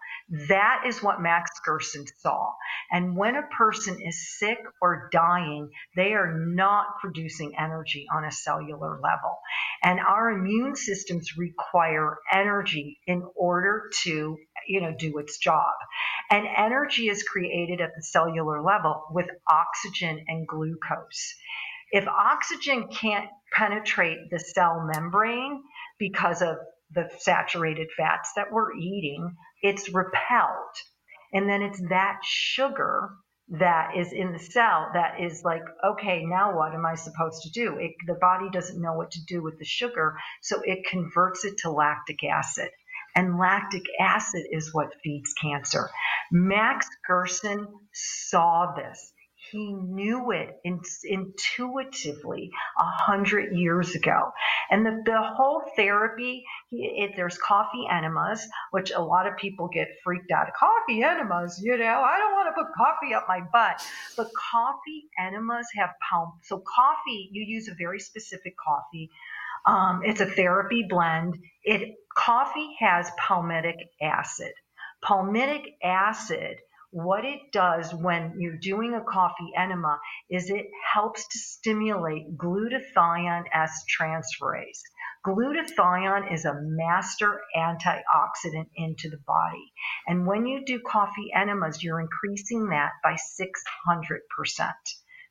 That is what Max Gerson saw. And when a person is sick or dying, they are not producing energy on a cellular level. And our immune systems require energy in order to, you know, do its job. And energy is created at the cellular level with oxygen and glucose. If oxygen can't penetrate the cell membrane because of the saturated fats that we're eating, it's repelled. And then it's that sugar that is in the cell that is like, okay, now what am I supposed to do? It, the body doesn't know what to do with the sugar, so it converts it to lactic acid. And lactic acid is what feeds cancer. Max Gerson saw this. He knew it in, intuitively a hundred years ago. And the, the whole therapy, it, there's coffee enemas, which a lot of people get freaked out. Coffee enemas, you know, I don't want to put coffee up my butt. But coffee enemas have palm. So coffee, you use a very specific coffee. Um, it's a therapy blend. It coffee has palmitic acid. Palmitic acid what it does when you're doing a coffee enema is it helps to stimulate glutathione S transferase. Glutathione is a master antioxidant into the body. And when you do coffee enemas, you're increasing that by 600%.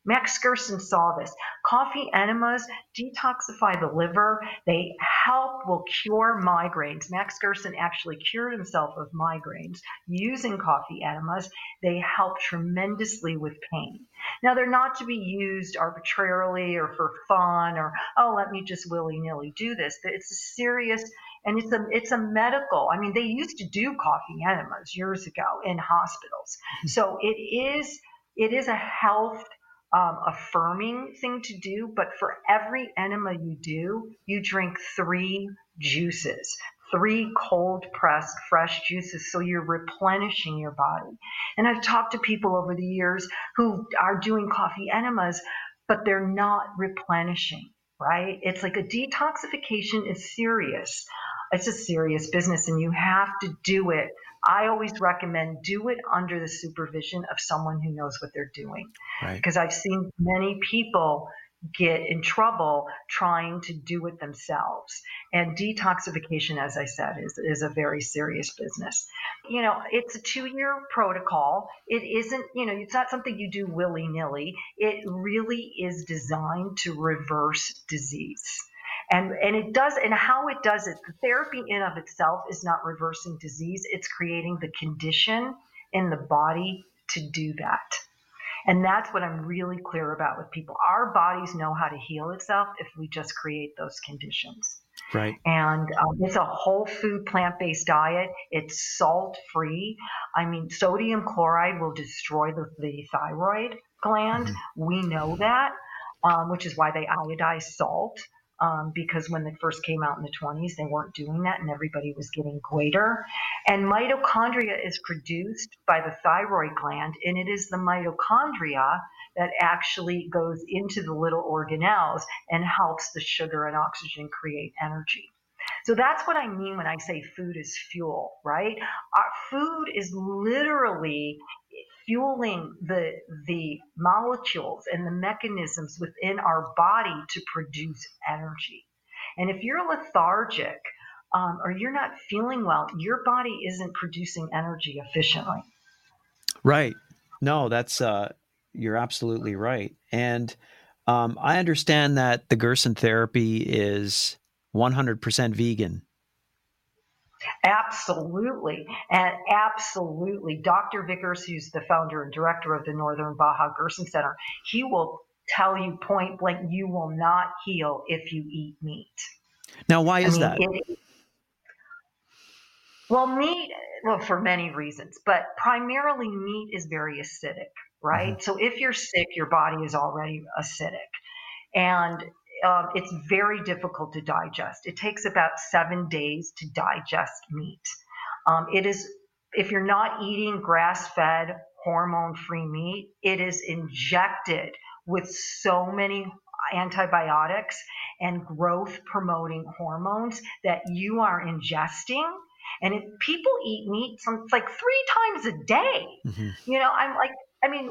Max Gerson saw this. Coffee enemas detoxify the liver. They help, will cure migraines. Max Gerson actually cured himself of migraines using coffee enemas. They help tremendously with pain. Now, they're not to be used arbitrarily or for fun or, oh, let me just willy nilly do this. It's a serious and it's a it's a medical. I mean, they used to do coffee enemas years ago in hospitals. Mm-hmm. So it is it is a health um, affirming thing to do, but for every enema you do, you drink three juices, three cold pressed fresh juices. So you're replenishing your body. And I've talked to people over the years who are doing coffee enemas, but they're not replenishing, right? It's like a detoxification is serious. It's a serious business and you have to do it I always recommend do it under the supervision of someone who knows what they're doing. Right. Because I've seen many people get in trouble trying to do it themselves. And detoxification, as I said, is, is a very serious business. You know, it's a two year protocol. It isn't, you know, it's not something you do willy nilly. It really is designed to reverse disease. And, and it does, and how it does it, the therapy in of itself is not reversing disease. It's creating the condition in the body to do that. And that's what I'm really clear about with people. Our bodies know how to heal itself if we just create those conditions. Right. And um, it's a whole food plant based diet. It's salt free. I mean, sodium chloride will destroy the, the thyroid gland. Mm-hmm. We know that, um, which is why they iodize salt um, because when they first came out in the 20s, they weren't doing that and everybody was getting goiter. And mitochondria is produced by the thyroid gland, and it is the mitochondria that actually goes into the little organelles and helps the sugar and oxygen create energy. So that's what I mean when I say food is fuel, right? Our food is literally fueling the the molecules and the mechanisms within our body to produce energy. And if you're lethargic um, or you're not feeling well, your body isn't producing energy efficiently. Right. No, that's uh, you're absolutely right. And um, I understand that the Gerson therapy is 100% vegan. Absolutely. And absolutely. Dr. Vickers, who's the founder and director of the Northern Baja Gerson Center, he will tell you point blank, you will not heal if you eat meat. Now, why is I mean, that? It, well, meat, well, for many reasons, but primarily meat is very acidic, right? Mm-hmm. So if you're sick, your body is already acidic. And um, it's very difficult to digest. It takes about seven days to digest meat. Um, it is, if you're not eating grass fed, hormone free meat, it is injected with so many antibiotics and growth promoting hormones that you are ingesting. And if people eat meat, some, it's like three times a day. Mm-hmm. You know, I'm like, I mean,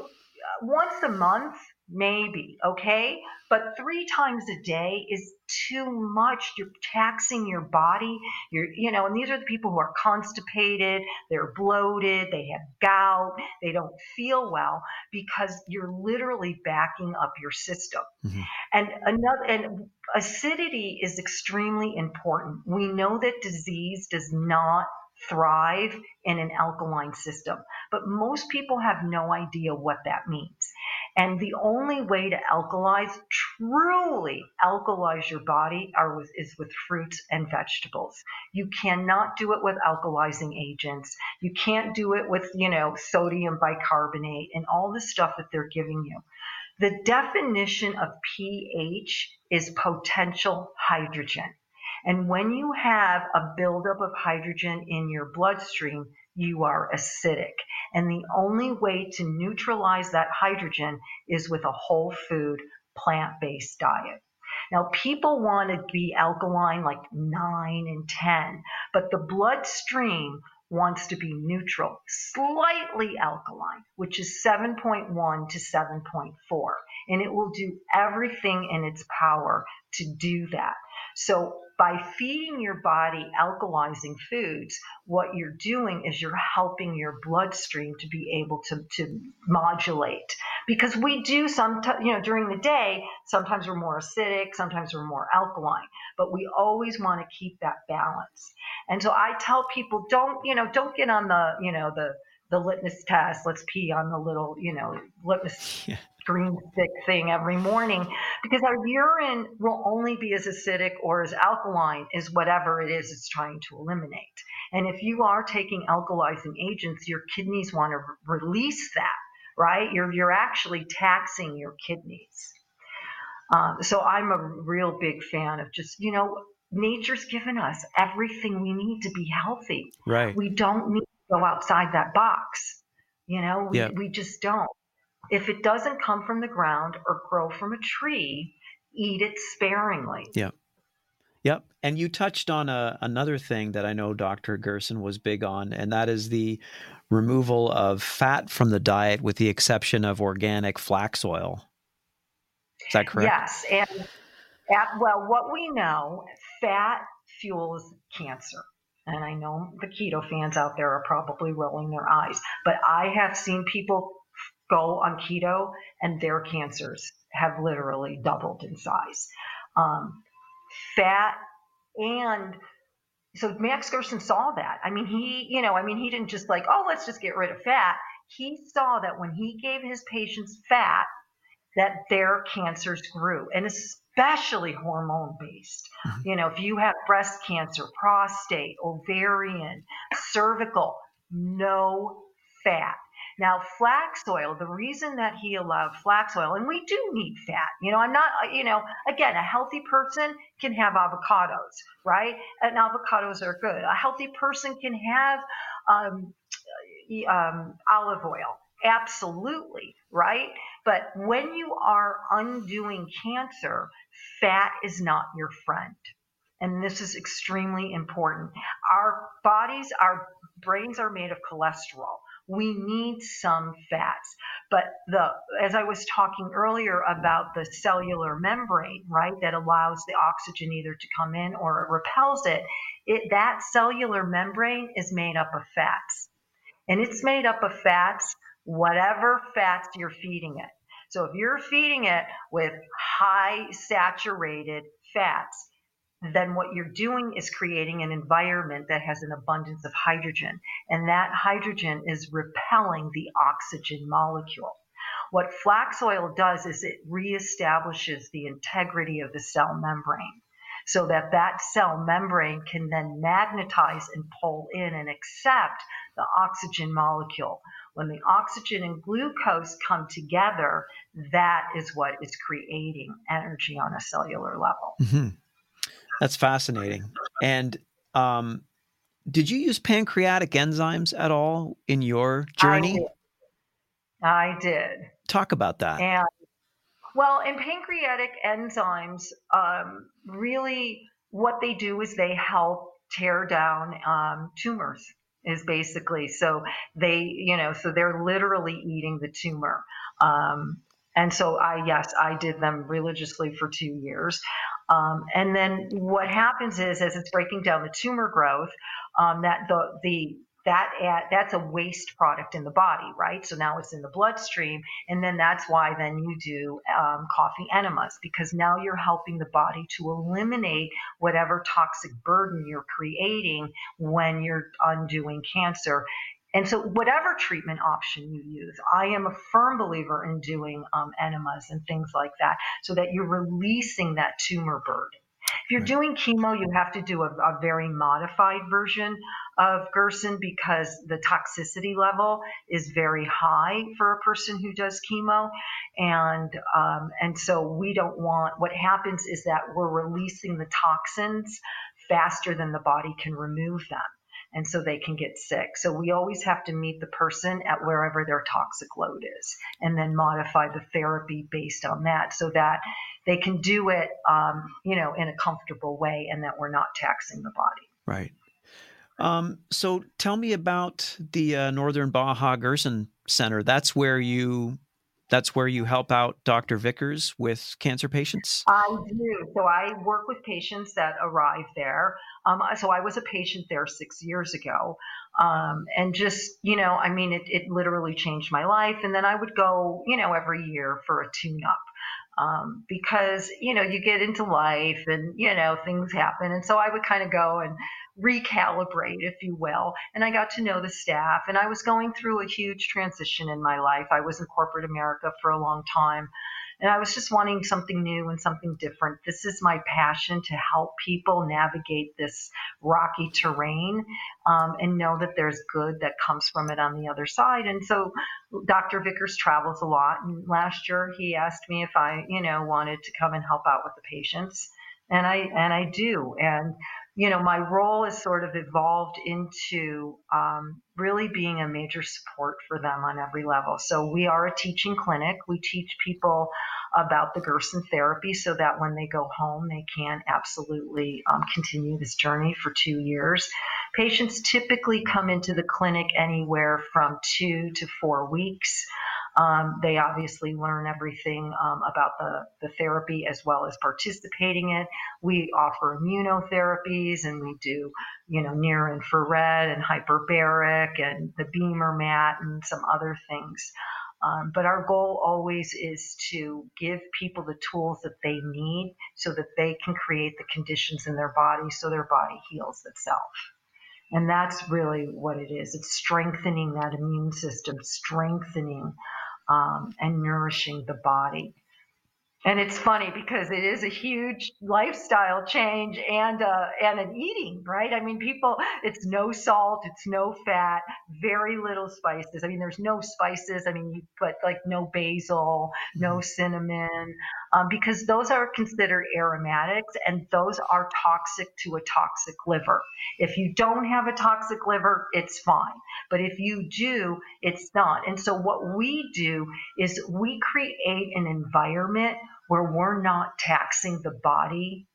once a month, maybe, okay? But three times a day is too much. You're taxing your body. You're, you know, and these are the people who are constipated, they're bloated, they have gout, they don't feel well because you're literally backing up your system. Mm-hmm. And another, and acidity is extremely important. We know that disease does not thrive in an alkaline system. But most people have no idea what that means. And the only way to alkalize, truly alkalize your body with, is with fruits and vegetables. You cannot do it with alkalizing agents. You can't do it with, you know, sodium bicarbonate and all the stuff that they're giving you. The definition of pH is potential hydrogen. And when you have a buildup of hydrogen in your bloodstream, you are acidic. And the only way to neutralize that hydrogen is with a whole food, plant based diet. Now, people want to be alkaline like 9 and 10, but the bloodstream wants to be neutral, slightly alkaline, which is 7.1 to 7.4. And it will do everything in its power to do that. So by feeding your body alkalizing foods, what you're doing is you're helping your bloodstream to be able to, to modulate. Because we do some, you know, during the day, sometimes we're more acidic, sometimes we're more alkaline, but we always want to keep that balance. And so I tell people, don't, you know, don't get on the, you know, the, the litmus test. Let's pee on the little, you know, litmus *laughs* yeah green stick thing every morning because our urine will only be as acidic or as alkaline as whatever it is it's trying to eliminate. And if you are taking alkalizing agents, your kidneys want to re- release that, right? You're, you're actually taxing your kidneys. Um, so I'm a real big fan of just, you know, nature's given us everything we need to be healthy. Right. We don't need go outside that box. You know, we, we just don't. If it doesn't come from the ground or grow from a tree, eat it sparingly. Yep. Yep. And you touched on a, another thing that I know Dr. Gerson was big on, and that is the removal of fat from the diet with the exception of organic flax oil. Is that correct? Yes. And at, well, what we know, fat fuels cancer. And I know the keto fans out there are probably rolling their eyes, but I have seen people go on keto and their cancers have literally doubled in size. Um, fat and so Max Gerson saw that. I mean, he, you know, I mean, he didn't just like, oh, let's just get rid of fat. He saw that when he gave his patients fat, that their cancers grew, and especially hormone based. Mm-hmm. You know, if you have breast cancer, prostate, ovarian, cervical, no fat. Now, flax oil, the reason that he allowed flax oil, and we do need fat, you know, I'm not, uh, you know, again, a healthy person can have avocados, right? And avocados are good. A healthy person can have um, um, olive oil, absolutely, right? But when you are undoing cancer, fat is not your friend. And this is extremely important. Our bodies, our brains are made of cholesterol we need some fats. But the as I was talking earlier about the cellular membrane, right, that allows the oxygen either to come in or it repels it, it that cellular membrane is made up of fats. And it's made up of fats, whatever fats you're feeding it. So if you're feeding it with high saturated fats, then what you're doing is creating an environment that has an abundance of hydrogen. And that hydrogen is repelling the oxygen molecule. What flax oil does is it reestablishes the integrity of the cell membrane so that that cell membrane can then magnetize and pull in and accept the oxygen molecule. When the oxygen and glucose come together, that is what is creating energy on a cellular level. Mm-hmm. That's fascinating. And um, did you use pancreatic enzymes at all in your journey? I did. I did. Talk about that. And Well, in pancreatic enzymes, um, really what they do is they help tear down um, tumors is basically so they you know so they're literally eating the tumor. Um, and so i yes i did them religiously for two years. Um, and then what happens is as it's breaking down the tumor growth um, that the the that ad, that's a waste product in the body, right? So now it's in the bloodstream, and then that's why then you do um, coffee enemas because now you're helping the body to eliminate whatever toxic burden you're creating when you're undoing cancer. And so, whatever treatment option you use, I am a firm believer in doing um, enemas and things like that so that you're releasing that tumor burden. If you're doing chemo, you have to do a, a very modified version of Gerson because the toxicity level is very high for a person who does chemo, and um, and so we don't want. What happens is that we're releasing the toxins faster than the body can remove them and so they can get sick. So we always have to meet the person at wherever their toxic load is and then modify the therapy based on that so that they can do it, um, you know, in a comfortable way and that we're not taxing the body. Right. Um, so tell me about the uh, Northern Baja Gerson Center. That's where you that's where you help out Dr. Vickers with cancer patients? I do. So I work with patients that arrive there. Um, so I was a patient there six years ago. Um, and just, you know, I mean, it, it literally changed my life. And then I would go, you know, every year for a tune up. Um, because you know you get into life and you know things happen and so i would kind of go and recalibrate, if you will. And I got to know the staff. And I was going through a huge transition in my life. I was in corporate America for a long time. And I was just wanting something new and something different. This is my passion to help people navigate this rocky terrain um, and know that there's good that comes from it on the other side. And so Dr. Vickers travels a lot. And last year he asked me if I, you know, wanted to come and help out with the patients. And I and I do. And you know, my role has sort of evolved into um, really being a major support for them on every level. So we are a teaching clinic. We teach people about the Gerson therapy so that when they go home, they can absolutely um, continue this journey for two years. Patients typically come into the clinic anywhere from two to four weeks. Um, they obviously learn everything um, about the, the therapy as well as participating in it. We offer immunotherapies and we do, you know, near infrared and hyperbaric and the beamer mat and some other things. Um, but our goal always is to give people the tools that they need so that they can create the conditions in their body so their body heals itself. And that's really what it is. It's strengthening that immune system, strengthening um, and nourishing the body. And it's funny because it is a huge lifestyle change and uh, and an eating, right? I mean, people, it's no salt, it's no fat, very little spices. I mean, there's no spices. I mean, you put like no basil, no mm-hmm. cinnamon, um, because those are considered aromatics and those are toxic to a toxic liver. If you don't have a toxic liver, it's fine. But if you do, it's not. And so what we do is we create an environment where we're not taxing the body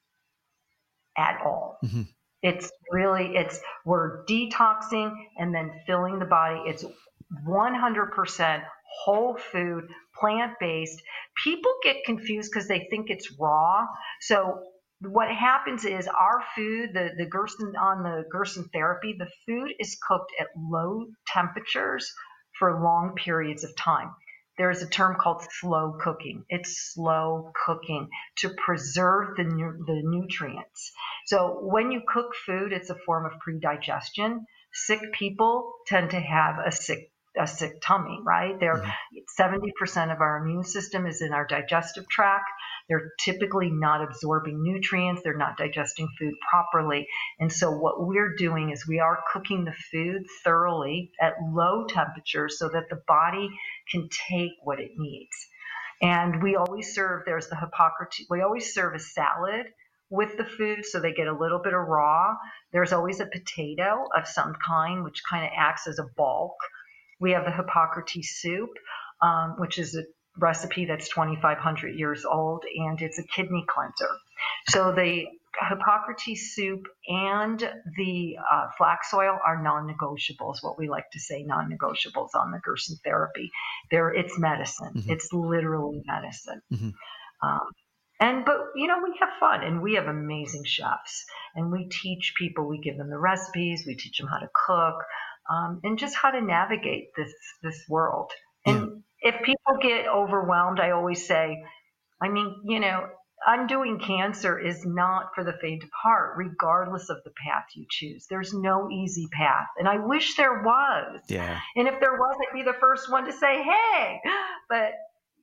at all. Mm-hmm. It's really it's we're detoxing and then filling the body. It's 100% whole food, plant-based. People get confused because they think it's raw. So what happens is our food, the, the Gerson on the Gerson therapy, the food is cooked at low temperatures for long periods of time there's a term called slow cooking. It's slow cooking to preserve the, nu- the nutrients. So when you cook food, it's a form of predigestion. Sick people tend to have a sick a sick tummy, right? They're mm-hmm. 70% of our immune system is in our digestive tract. They're typically not absorbing nutrients. They're not digesting food properly. And so what we're doing is we are cooking the food thoroughly at low temperatures so that the body can take what it needs. And we always serve, there's the Hippocrates, we always serve a salad with the food so they get a little bit of raw. There's always a potato of some kind, which kind of acts as a bulk. We have the Hippocrates soup, um, which is a recipe that's 2,500 years old, and it's a kidney cleanser. So the Hippocrates soup and the uh, flax oil are non-negotiables. What we like to say, non-negotiables on the Gerson therapy. There, it's medicine. Mm-hmm. It's literally medicine. Mm-hmm. Um, and but you know we have fun and we have amazing chefs and we teach people. We give them the recipes. We teach them how to cook um, and just how to navigate this this world. And yeah. if people get overwhelmed, I always say, I mean, you know, undoing cancer is not for the faint of heart, regardless of the path you choose. There's no easy path. And I wish there was. Yeah. And if there was, I'd be the first one to say, hey, but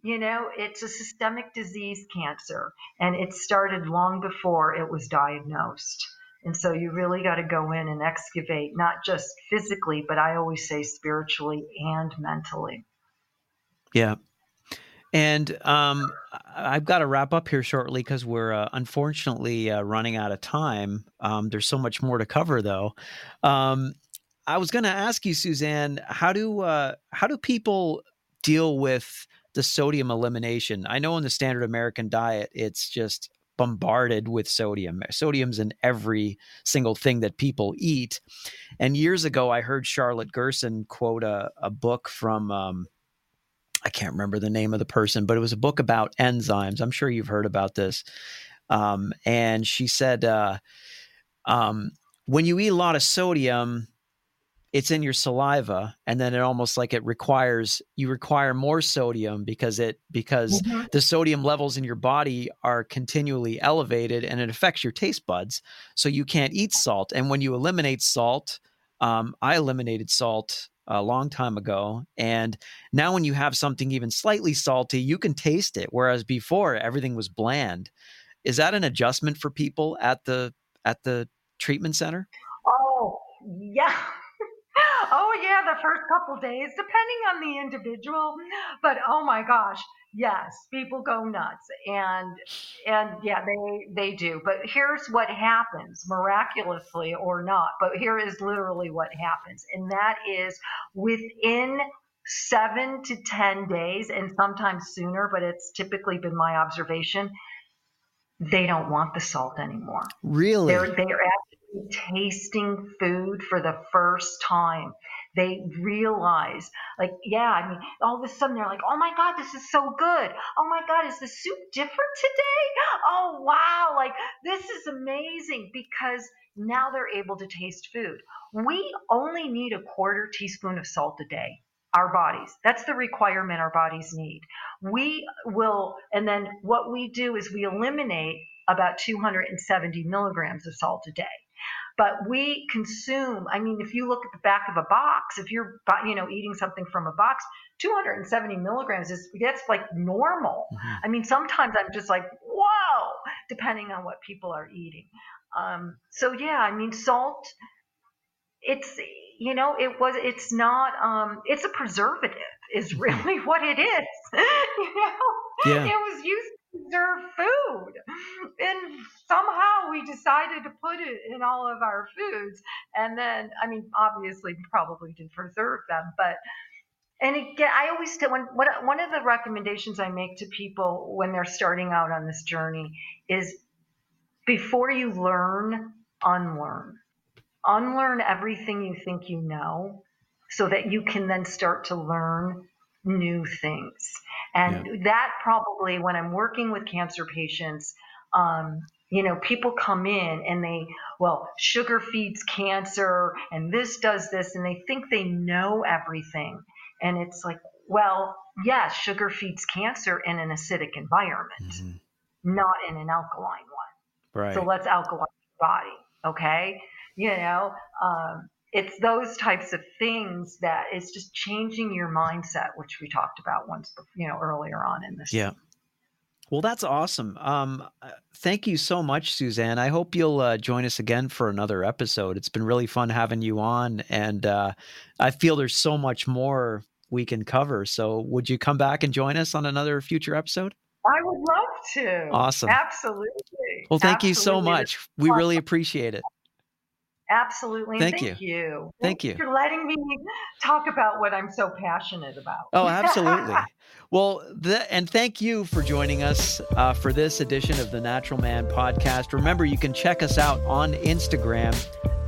you know, it's a systemic disease cancer, and it started long before it was diagnosed. And so you really got to go in and excavate, not just physically, but I always say spiritually and mentally. Yeah. And um, I've got to wrap up here shortly because we're uh, unfortunately uh, running out of time. Um, there's so much more to cover, though. Um, I was going to ask you, Suzanne, how do uh, how do people deal with the sodium elimination? I know in the standard American diet, it's just bombarded with sodium. Sodium's in every single thing that people eat. And years ago, I heard Charlotte Gerson quote a, a book from um, I can't remember the name of the person, but it was a book about enzymes. I'm sure you've heard about this. Um, and she said, uh, um, when you eat a lot of sodium, it's in your saliva, and then it almost like it requires you require more sodium because it because mm-hmm. the sodium levels in your body are continually elevated, and it affects your taste buds. So you can't eat salt. And when you eliminate salt, um, I eliminated salt a long time ago. And now, when you have something even slightly salty, you can taste it. Whereas before, everything was bland. Is that an adjustment for people at the at the treatment center? Oh yeah. Oh yeah, the first couple days, depending on the individual. But oh my gosh, yes, people go nuts, and and yeah, they they do. But here's what happens, miraculously or not. But here is literally what happens, and that is within seven to ten days, and sometimes sooner. But it's typically been my observation. They don't want the salt anymore. Really? They're, they're tasting food for the first time. They realize like yeah i mean all of a sudden they're like oh my god this is so good. Oh my god is the soup different today? Oh wow like this is amazing. Because now they're able to taste food. We only need a quarter teaspoon of salt a day. Our bodies. That's the requirement our bodies need. We will and then what we do is we eliminate about 270 milligrams of salt a day but we consume i mean if you look at the back of a box if you're you know eating something from a box 270 milligrams is that's like normal mm-hmm. i mean sometimes i'm just like whoa depending on what people are eating um, so yeah i mean salt it's you know it was it's not um, it's a preservative is mm-hmm. really *laughs* what it is *laughs* you know yeah. it was used preserve food. And somehow we decided to put it in all of our foods. And then, I mean, obviously, probably did preserve them, but. And again, I always tell when one of the recommendations I make to people when they're starting out on this journey is before you learn, unlearn. Unlearn everything you think you know so that you can then start to learn new things. And yeah. that probably, when I'm working with cancer patients, um, you know, people come in and they, well, sugar feeds cancer and this does this, and they think they know everything. And it's like, well, yes, sugar feeds cancer in an acidic environment, mm-hmm. not in an alkaline one. Right. So let's alkalize the body. Okay. You know, um, it's those types of things that it's just changing your mindset, which we talked about once, you know, earlier on in this. Yeah. Well, that's awesome. Um, uh, thank you so much, Suzanne. I hope you'll uh, join us again for another episode. It's been really fun having you on, and uh, I feel there's so much more we can cover. So, would you come back and join us on another future episode? I would love to. Awesome. Absolutely. Well, thank Absolutely. you so much. We really appreciate it. Absolutely. Thank, thank you. you. Thank you. for letting me talk about what I'm so passionate about. Oh, absolutely. *laughs* well, th- and thank you for joining us uh, for this edition of the Natural Man podcast. Remember, you can check us out on Instagram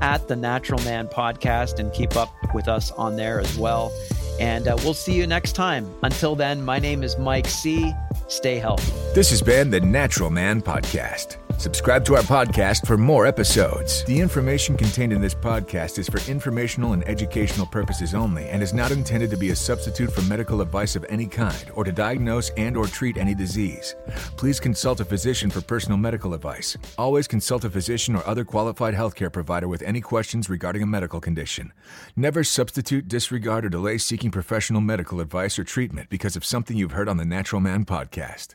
at the Natural Man podcast and keep up with us on there as well. And uh, we'll see you next time. Until then, my name is Mike C. Stay healthy. This has been the Natural Man Podcast. Subscribe to our podcast for more episodes. The information contained in this podcast is for informational and educational purposes only and is not intended to be a substitute for medical advice of any kind or to diagnose and or treat any disease. Please consult a physician for personal medical advice. Always consult a physician or other qualified healthcare provider with any questions regarding a medical condition. Never substitute, disregard, or delay seeking professional medical advice or treatment because of something you've heard on the Natural Man Podcast.